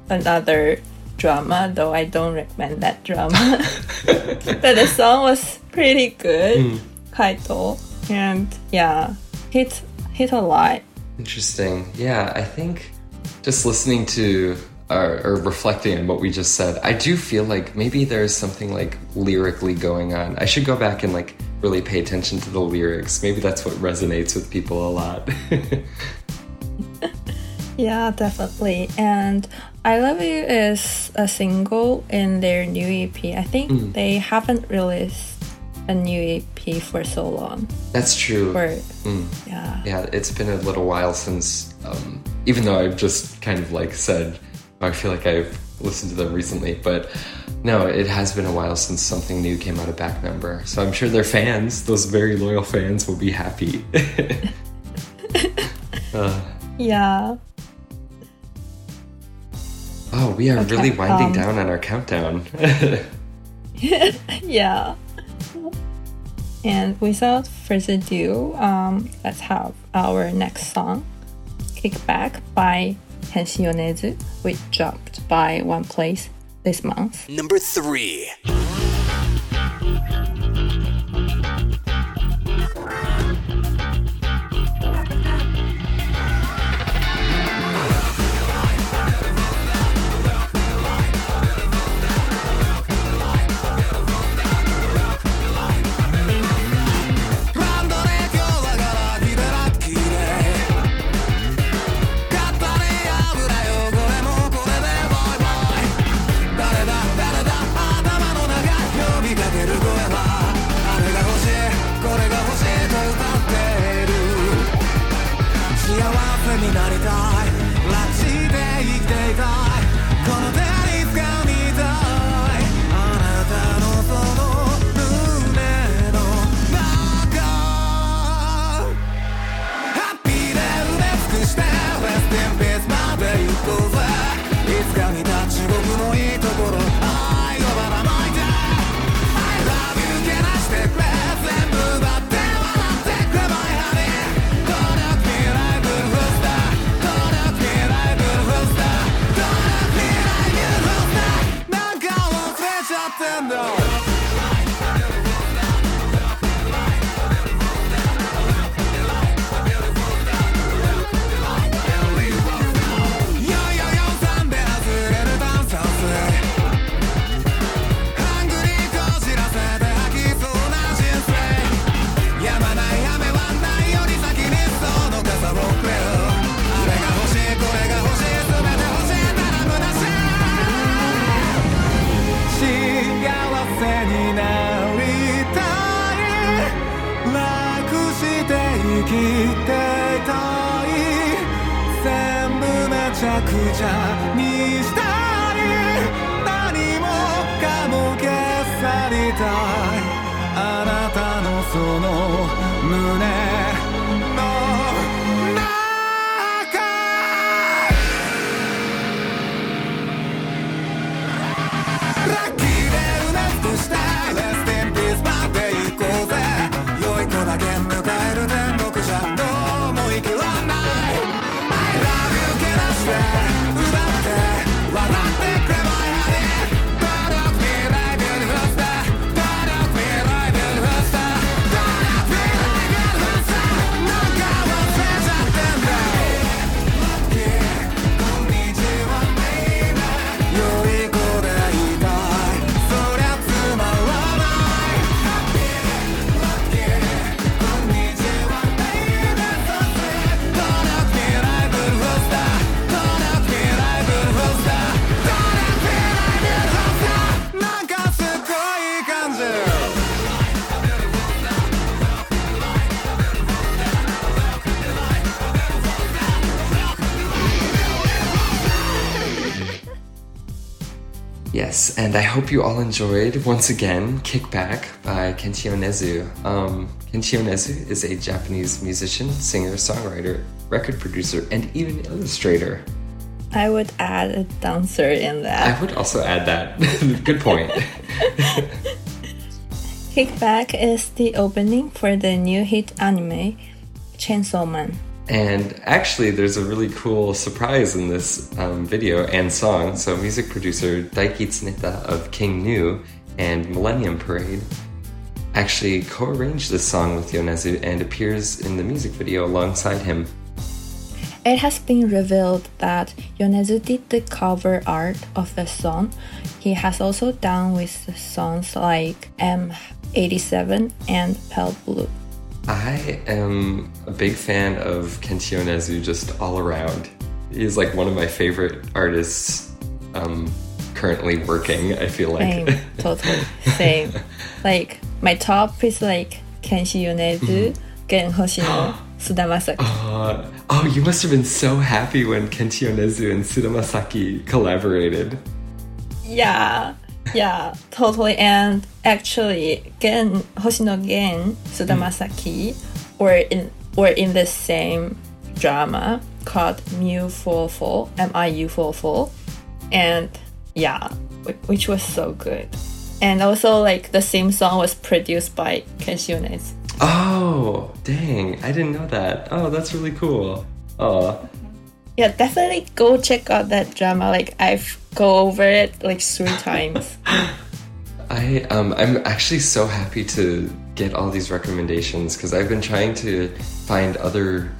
another drama, though I don't recommend that drama. but the song was pretty good, hmm. Kaito, and yeah, hit hit a lot. Interesting. Yeah, I think just listening to or, or reflecting on what we just said, I do feel like maybe there's something like lyrically going on. I should go back and like really pay attention to the lyrics. Maybe that's what resonates with people a lot. Yeah, definitely. And I Love You is a single in their new EP. I think mm. they haven't released a new EP for so long. that's true. Or mm. yeah. Yeah, it's been a little while since, um, even though I've just kind of like said, I feel like I've listened to them recently, but no, it has been a while since something new came out of Back Number. So I'm sure their fans, those very loyal fans, will be happy. Uh. Yeah. Oh, we are okay, really winding um, down on our countdown. yeah. And without further ado, um, let's have our next song, Kickback by Kenshi Yonezu, which dropped by one place this month. Number three. and I hope you all enjoyed once again Kickback by Kenshi Yonezu. Um, Kenshi Yonezu is a Japanese musician, singer, songwriter, record producer, and even illustrator. I would add a dancer in that. I would also add that. Good point. Kickback is the opening for the new hit anime, Chainsaw Man. And actually, there's a really cool surprise in this um, video and song. So, music producer Daiki Tsuneta of King Gnu and Millennium Parade actually co arranged this song with Yonezu and appears in the music video alongside him. It has been revealed that Yonezu did the cover art of the song. He has also done with songs like M87 and Pale Blue. I am a big fan of Kenshi Yonezu just all around. He's like one of my favorite artists um, currently working, I feel like. Same, totally. Same. like, my top is like Kenshi Yonezu, mm-hmm. Gen Hoshino, Suda Masaki. Uh, oh, you must have been so happy when Kenshi Yonezu and Suda Masaki collaborated. Yeah, yeah, totally. And actually, Gen Hoshino Gen Suda Masaki mm. were in were in the same drama called Mu Four Four M I U Four Four, and yeah, which was so good. And also, like the same song was produced by Kenshi Yonezu. Oh, dang! I didn't know that. Oh, that's really cool. Oh, yeah, definitely go check out that drama. Like I've go over it like three times. I um I'm actually so happy to get all these recommendations because I've been trying to find other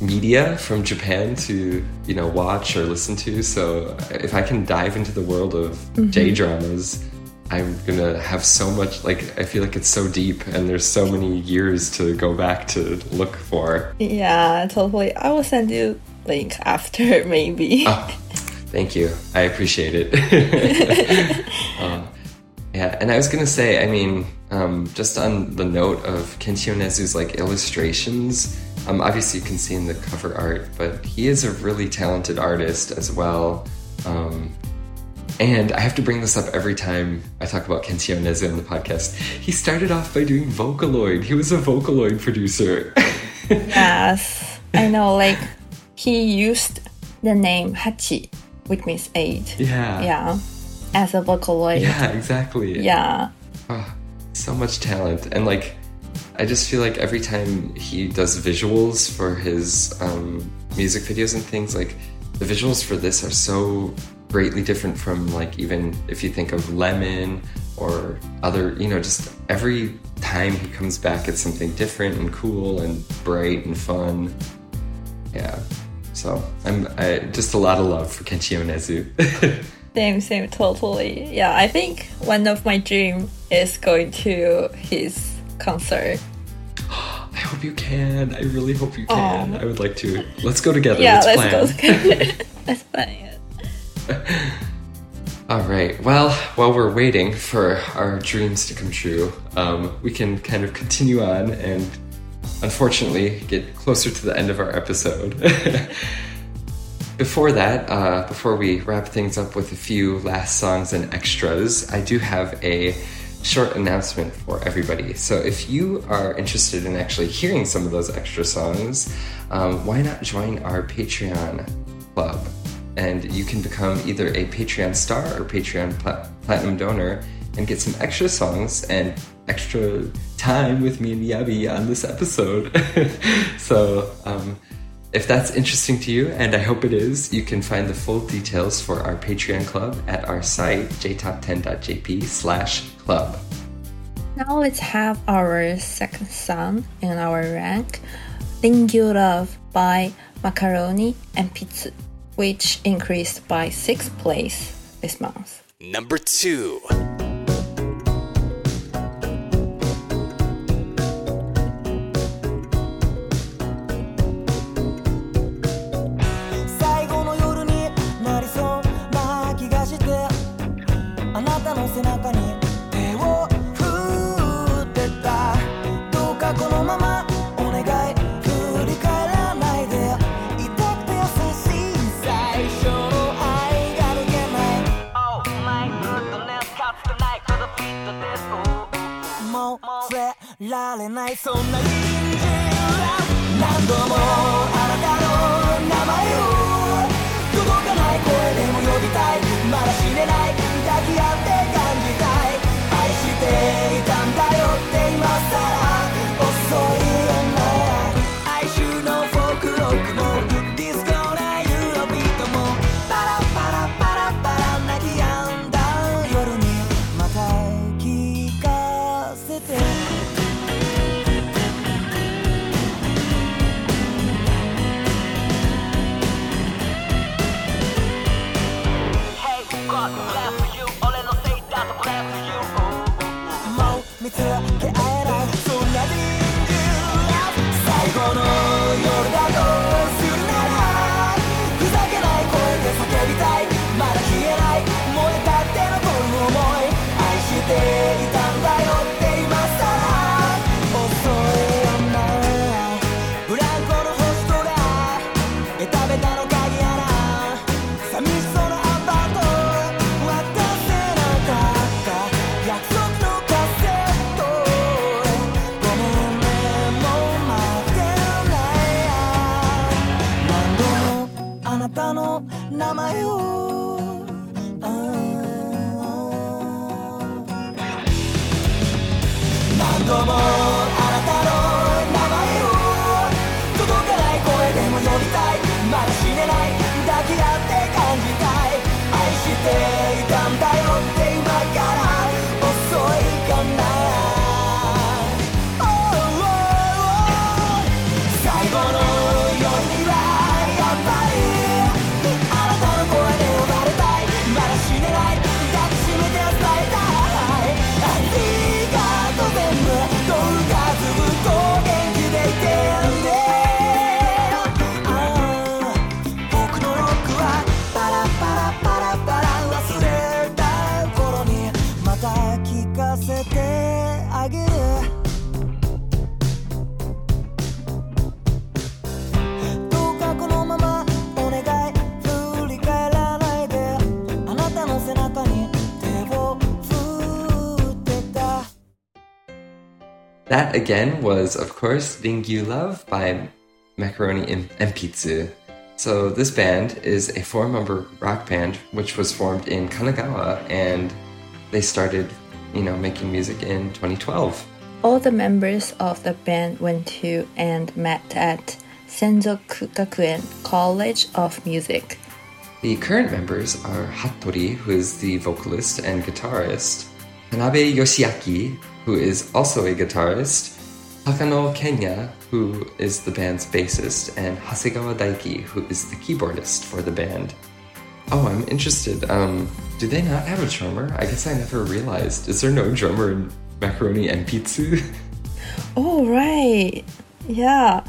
media from Japan to you know watch or listen to. So if I can dive into the world of J dramas, I'm gonna have so much. Like I feel like it's so deep, and there's so many years to go back to look for. yeah, totally. I will send you link after maybe. Oh, thank you. I appreciate it. Uh, yeah, and I was gonna say, I mean, um, just on the note of Kenshi Yonezu's like illustrations, um, obviously you can see in the cover art, but he is a really talented artist as well. Um, and I have to bring this up every time I talk about Kenshio Nezu on the podcast. He started off by doing Vocaloid. He was a Vocaloid producer. yes, I know. Like he used the name Hachi, which means eight. yeah. Yeah, as a vocaloid. Yeah, exactly. Yeah. Ah, so much talent and like i just feel like every time he does visuals for his um, music videos and things like the visuals for this are so greatly different from like even if you think of lemon or other you know just every time he comes back it's something different and cool and bright and fun yeah so i'm I, just a lot of love for kenshi yonezu Same, same, totally. Yeah, I think one of my dream is going to his concert. i hope you can i really hope you can i would like to let's go together Yeah, let's, let's, plan. go. together. let's plan it. All right. Well, while we're waiting for our dreams to come true, um, we can kind of continue on and unfortunately get closer to the end of our episode. before that, uh, before we wrap things up with a few last songs and extras, I do have a short announcement for everybody. So if you are interested in actually hearing some of those extra songs, um, why not join our Patreon club? And you can become either a Patreon star or Patreon pla- platinum donor and get some extra songs and extra time with me and Yabi on this episode. so, um, if that's interesting to you, and I hope it is, you can find the full details for our Patreon club at our site, jtop10.jp slash club. Now let's have our second song in our rank, Rinju Love by Macaroni Enpitsu, which increased by 6th place this month. Number 2られないそんな印何度もあなたの名前を that again was, of course, Rinju Love by Macaroni and Empitsu. So this band is a four-member rock band which was formed in Kanagawa, and they started, you know, making music in 2012. All the members of the band went to and met at Senzoku Gakuen College of Music. The current members are Hattori, who is the vocalist and guitarist, Tanabe Yoshiaki, who is also a guitarist, Takano Kenya, who is the band's bassist, and Hasegawa Daiki, who is the keyboardist for the band. Oh, I'm interested. Um, do they not have a drummer? I guess I never realized. Is there no drummer in Macaroni Enpitsu? Oh, right. Yeah.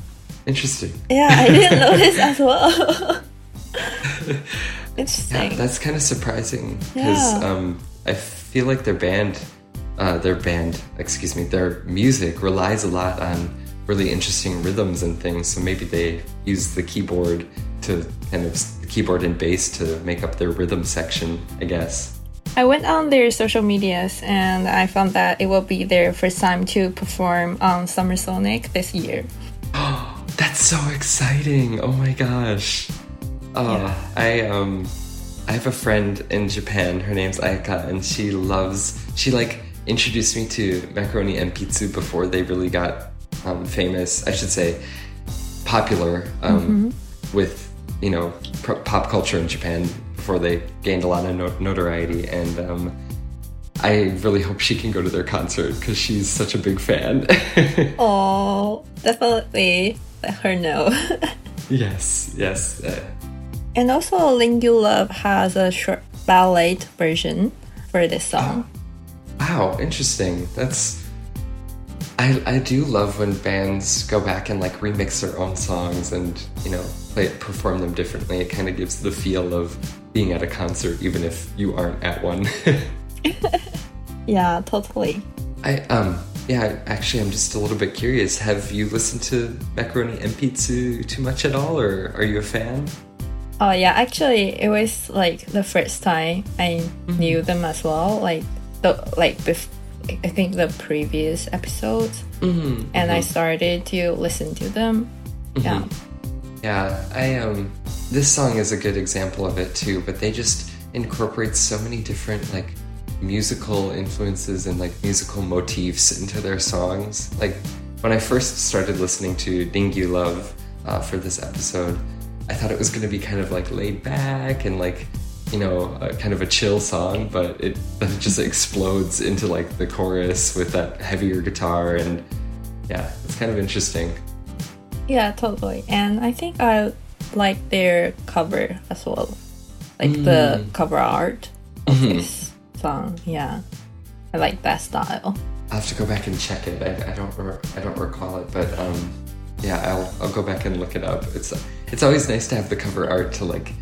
Interesting. Yeah, I didn't notice as well. Yeah, Interesting. that's kind of surprising because Yeah. um, I feel like their band, uh, their band, excuse me, their music relies a lot on really interesting rhythms and things. So maybe they use the keyboard to kind of the keyboard and bass to make up their rhythm section. I guess. I went on their social medias and I found that it will be their first time to perform on Summer Sonic this year. Oh that's so exciting! Oh my gosh. Oh, I um, I have a friend in Japan. Her name's Ayaka, and she loves. She like introduced me to macaroni enpitsu before they really got um, famous. I should say popular um, with you know pro- pop culture in Japan before they gained a lot of no- notoriety. And um, I really hope she can go to their concert because she's such a big fan. Oh, definitely let her know. yes, yes. Uh, and also, Rinju Love has a short ballad version for this song. Wow, interesting. That's I I do love when bands go back and like remix their own songs and you know play perform them differently. It kind of gives the feel of being at a concert, even if you aren't at one. Yeah, totally. I um yeah, actually, I'm just a little bit curious. Have you listened to Macaroni Enpitsu too much at all, or are you a fan? Oh yeah, actually, it was like the first time I knew them as well. Like the like bef- I think the previous episodes, Mm-hmm. and I started to listen to them. Yeah, Yeah, I um this song is a good example of it too, but they just incorporate so many different like musical influences and like musical motifs into their songs. Like when I first started listening to Rinju Love uh, for this episode, I thought it was going to be kind of like laid back and like you know a, kind of a chill song, but it it just explodes into like the chorus with that heavier guitar and yeah, it's kind of interesting. yeah, totally. And I think I like their cover as well, like the mm. cover art of mm-hmm. this song. Yeah, I like that style. I'll have to go back and check it. I, I don't I don't recall it, but um, yeah, I'll I'll go back and look it up. It's it's always nice to have the cover art to like.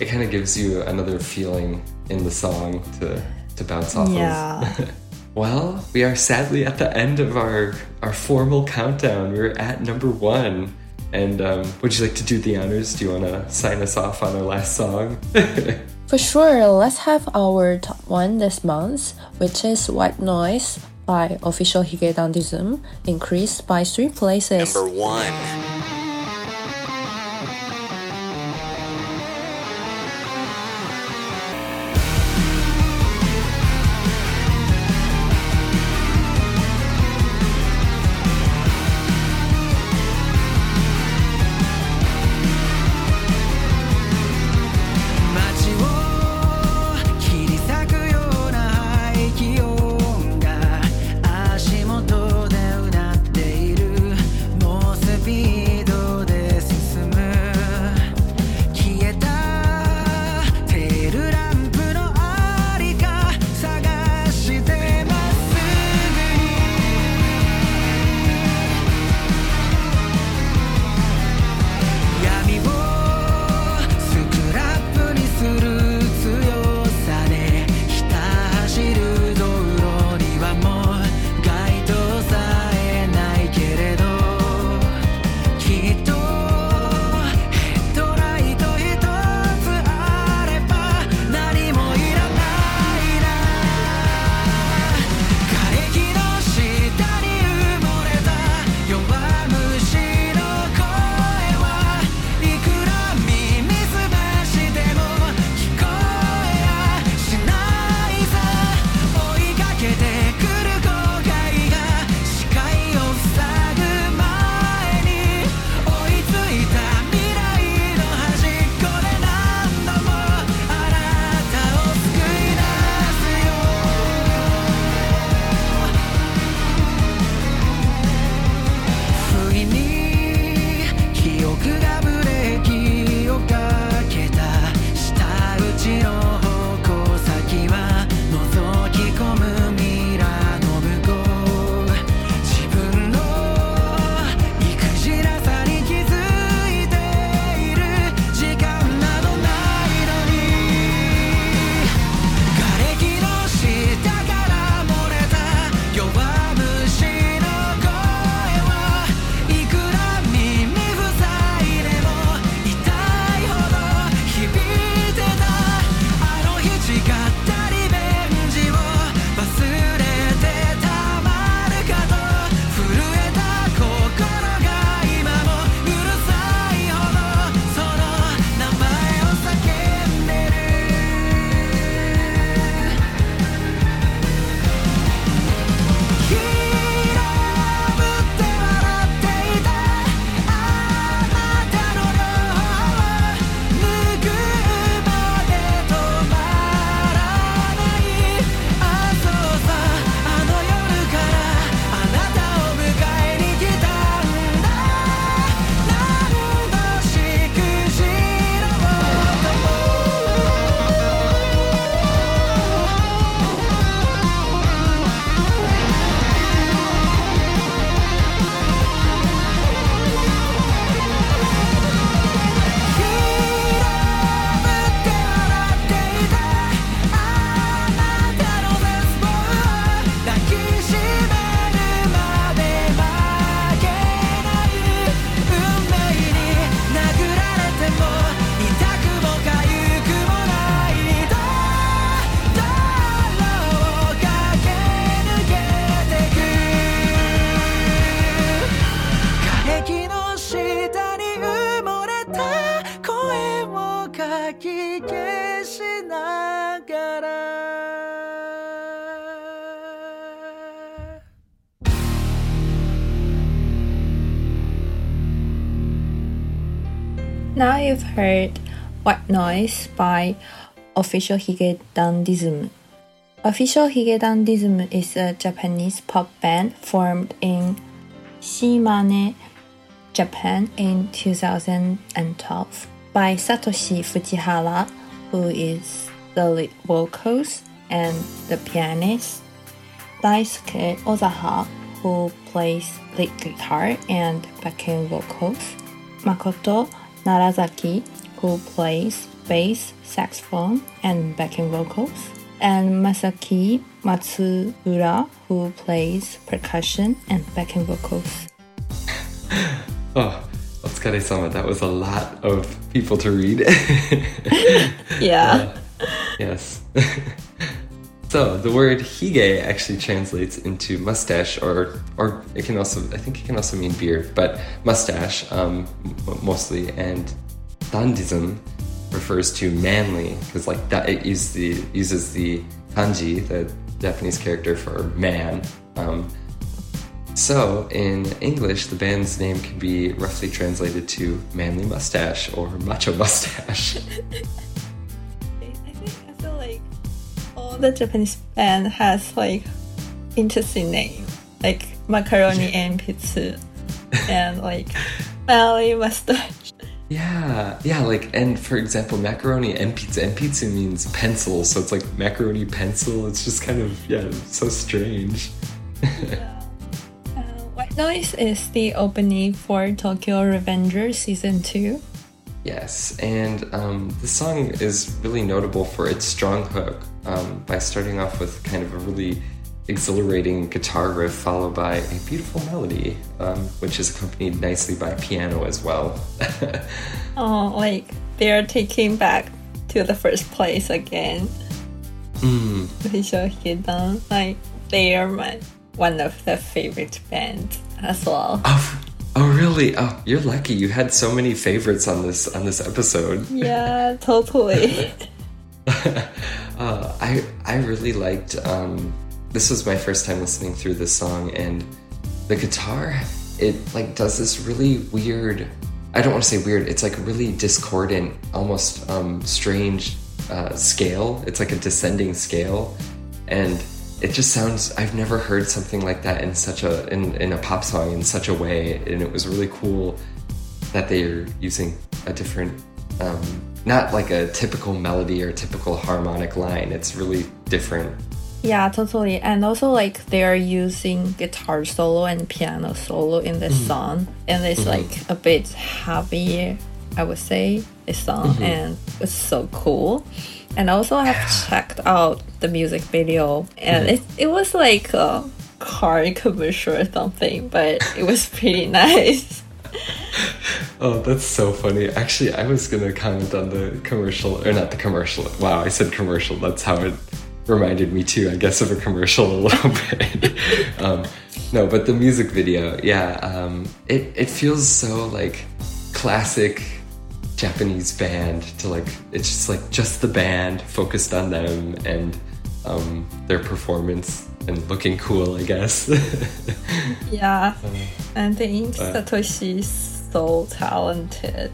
It kind of gives you another feeling in the song to to bounce off Yeah. of. well, we are sadly at the end of our our formal countdown. We're at number one. And um, would you like to do the honors? Do you want to sign us off on our last song? For sure, let's have our top one this month, which is White Noise by Official Higedandism, increased by three places. Number one. You've heard White Noise by Official Higedandism. Official Higedandism is a Japanese pop band formed in Shimane, Japan in 2012 by Satoshi Fujihara, who is the lead vocals and the pianist, Daisuke Ozasa, who plays lead guitar and backing vocals, Makoto Narazaki, who plays bass, saxophone, and backing vocals, and Masaki Matsuura, who plays percussion and backing vocals. Oh, Otsukare-sama, that was a lot of people to read. Yeah. Uh, yes. so the word hige actually translates into mustache, or or it can also I think it can also mean beard, but mustache um, mostly. And dandism refers to manly because like that it uses the uses the kanji, the Japanese character for man. Um, so, in English, the band's name can be roughly translated to manly mustache or macho mustache. the Japanese band has like interesting name, like macaroni enpitsu, and like belly mustache. yeah, yeah, like, and for example, macaroni enpitsu, and pizza means pencil, so it's like macaroni pencil. It's just kind of, yeah, so strange. Uh, White Noise is the opening for Tokyo Revenger season two. Yes, and um, the song is really notable for its strong hook um, by starting off with kind of a really exhilarating guitar riff followed by a beautiful melody, um, which is accompanied nicely by piano as well. Oh, like they are taking back to the first place again. mm, like they are my one of the favorite bands as well. oh, oh, really? Oh, you're lucky. You had so many favorites on this on this episode. Yeah, totally. uh, I I really liked. Um, this was my first time listening through this song, and the guitar it like does this really weird. I don't want to say weird. It's like really discordant, almost um, strange uh, scale. It's like a descending scale, and it just sounds. I've never heard something like that in such a in, in a pop song in such a way, and it was really cool that they're using a different um, not like a typical melody or typical harmonic line. It's really different. Yeah, totally. And also like they are using guitar solo and piano solo in this mm-hmm. song. And it's mm-hmm. like a bit heavier, I would say, this song. Mm-hmm. And it's so cool. And also I have checked out the music video. And it it was like a car commercial or something, but it was pretty nice. oh that's so funny. Actually i was gonna comment on the commercial or not the commercial. Wow i said commercial. That's how it reminded me too i guess of a commercial a little bit. Um, no but the music video yeah um, it, it feels so like classic japanese band to like it's just like just the band focused on them and um, their performance and looking cool i guess Yeah, and I think Satoshi is so talented.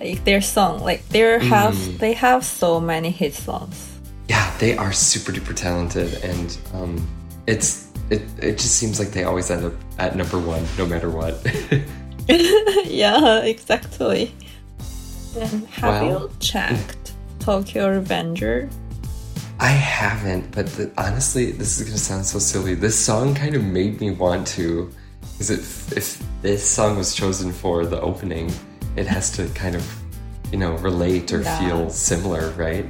Like their song, like they have they have so many hit songs. yeah they are super duper talented and um, it's it, it just seems like they always end up at number one no matter what yeah, exactly. And have Well, you checked Tokyo Revenger? I haven't but the, honestly this is gonna sound so silly. This song kind of made me want to because if, if this song was chosen for the opening it has to kind of you know relate or Yeah. feel similar right?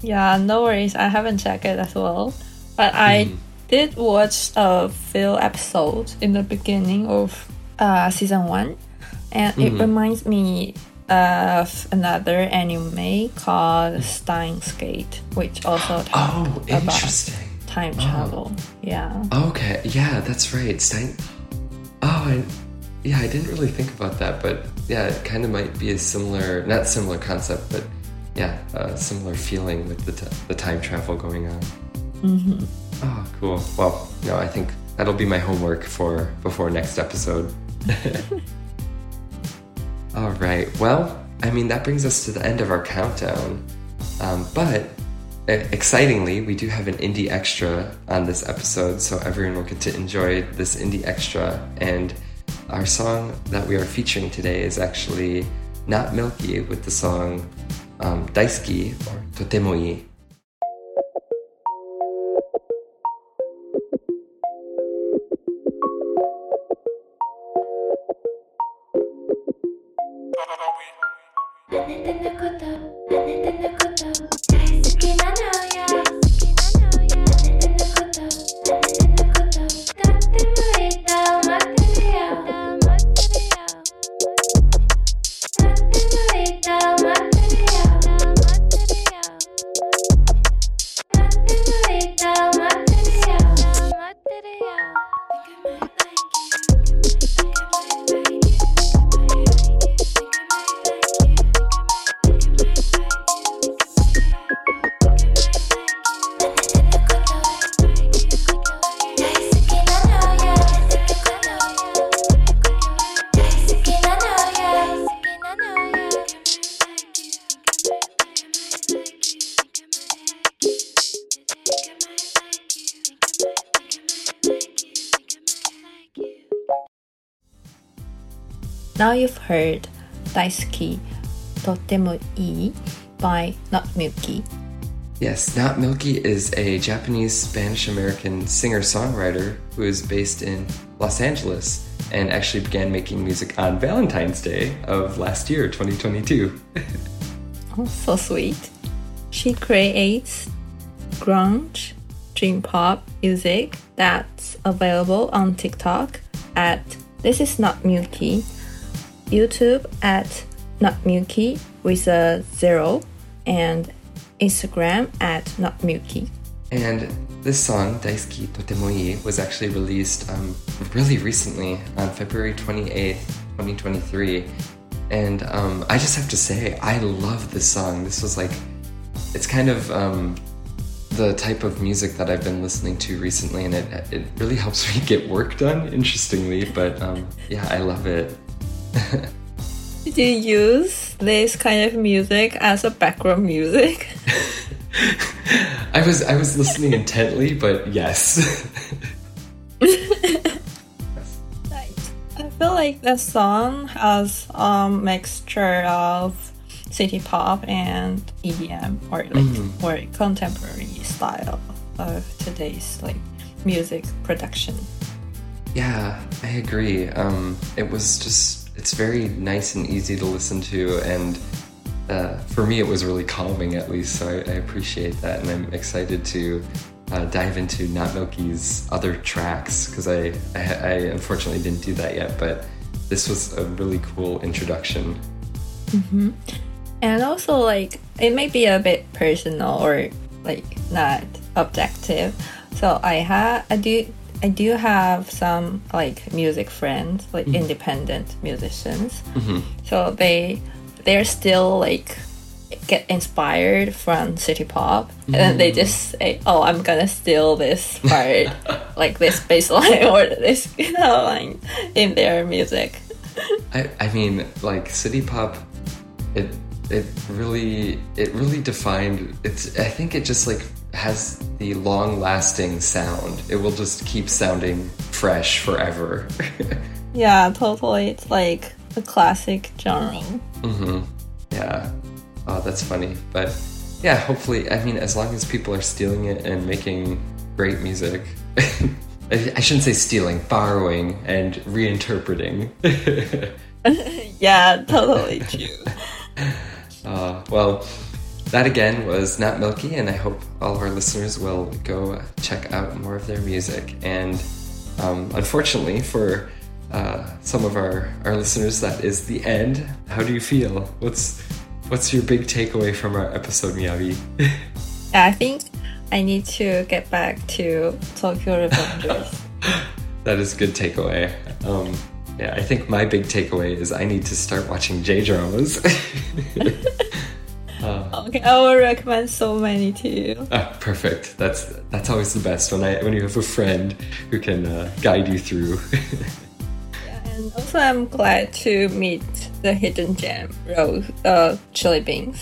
Yeah, no worries. I haven't checked it as well, but I did watch a few episodes in the beginning of uh, season one, and it reminds me of another anime called Steins Gate, which also talks oh about time travel. Yeah. Okay, yeah, that's right. Stein. Oh, I, yeah, I didn't really think about that, but yeah, it kind of might be a similar, not similar concept, but yeah, a similar feeling with the, t- the time travel going on. Mm-hmm. Oh, cool. Well, no, I think that'll be my homework for before next episode. All right. Well, I mean, that brings us to the end of our countdown. Um, but excitingly, we do have an indie extra on this episode, so everyone will get to enjoy this indie extra. And our song that we are featuring today is actually Not Milky with the song um, Daisuki or Totemoi. Now you've heard Daisuki Totemo ii by Not Milky. Yes, Not Milky is a Japanese Spanish American singer songwriter who is based in Los Angeles and actually began making music on Valentine's Day of last year, 2022. Oh, so sweet. She creates grunge, dream pop music that's available on TikTok at This Is Not Milky, YouTube at Not Milky with a zero, and Instagram at Not Milky. And this song, Daisuki Totemoi, was actually released um, really recently on February 28th, 2023. And um, I just have to say, I love this song. This was like, it's kind of um, the type of music that I've been listening to recently, and it, it really helps me get work done, interestingly. But um, yeah, I love it. Did you use this kind of music as a background music? I was I was listening intently, but yes. I feel like the song has a mixture of city pop and EDM or like or contemporary style of today's like music production. Yeah, I agree. Um, it was just, it's very nice and easy to listen to, and uh, for me, it was really calming at least, so I, I appreciate that, and I'm excited to uh, dive into Not Milky's other tracks, because I, I, I unfortunately didn't do that yet, but this was a really cool introduction. And also like it may be a bit personal or like not objective. So I have I do I do have some like music friends, like mm-hmm. independent musicians. Mm-hmm. So they they're still like get inspired from city pop and then they just mm. say, Oh, I'm gonna steal this part like this bass line or this you know line in their music. I, I mean, like city pop, it it really it really defined. It's I think it just like has the long lasting sound. It will just keep sounding fresh forever. Yeah, totally. It's like a classic genre. hmm Yeah. Oh, that's funny. But yeah, hopefully, I mean, as long as people are stealing it and making great music. I I shouldn't say stealing, borrowing and reinterpreting. Yeah, totally true. Uh, well, that again was Not Milky, and I hope all of our listeners will go check out more of their music. And um, unfortunately, for uh, some of our, our listeners, that is the end. How do you feel? What's what's your big takeaway from our episode, Miyabi? Yeah, I think I need to get back to Tokyo Revengers. that is a good takeaway. Um, yeah, I think my big takeaway is I need to start watching J dramas. okay, I will recommend so many to you. Ah, perfect. That's that's always the best when I when you have a friend who can uh, guide you through. yeah, And also, I'm glad to meet the hidden gem, rose, uh, chilli beans.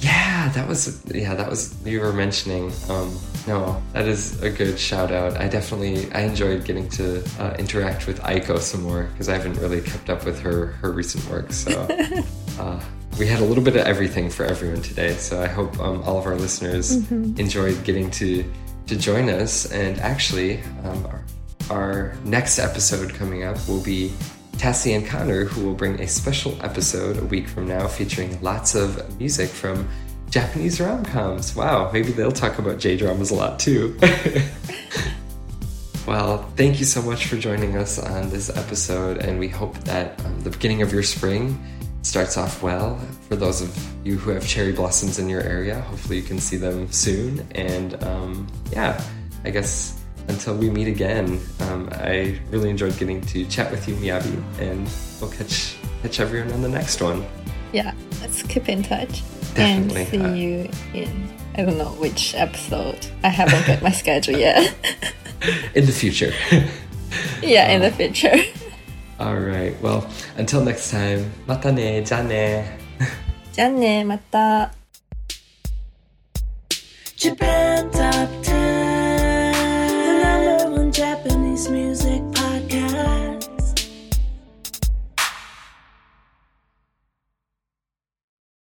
Yeah, that was yeah, that was you were mentioning. Um, no, that is a good shout out. I definitely I enjoyed getting to uh, interact with Aiko some more because I haven't really kept up with her her recent work. So uh, we had a little bit of everything for everyone today. So I hope um, all of our listeners enjoyed getting to to join us. And actually, um, our, our next episode coming up will be Tassie and Connor, who will bring a special episode a week from now featuring lots of music from Japanese rom coms. Wow, maybe they'll talk about J dramas a lot too. well, thank you so much for joining us on this episode, and we hope that um, the beginning of your spring starts off well. For those of you who have cherry blossoms in your area, hopefully you can see them soon. And um, yeah, I guess until we meet again, um, I really enjoyed getting to chat with you, Miyabi, and we'll catch catch everyone on the next one. Yeah, let's keep in touch. Definitely, And see uh, you in, I don't know which episode. I haven't got my schedule yet. In the future. yeah, in the future. All right. Well, until next time. Mata ne. Janne. Janne. Mata. Japan Top 10.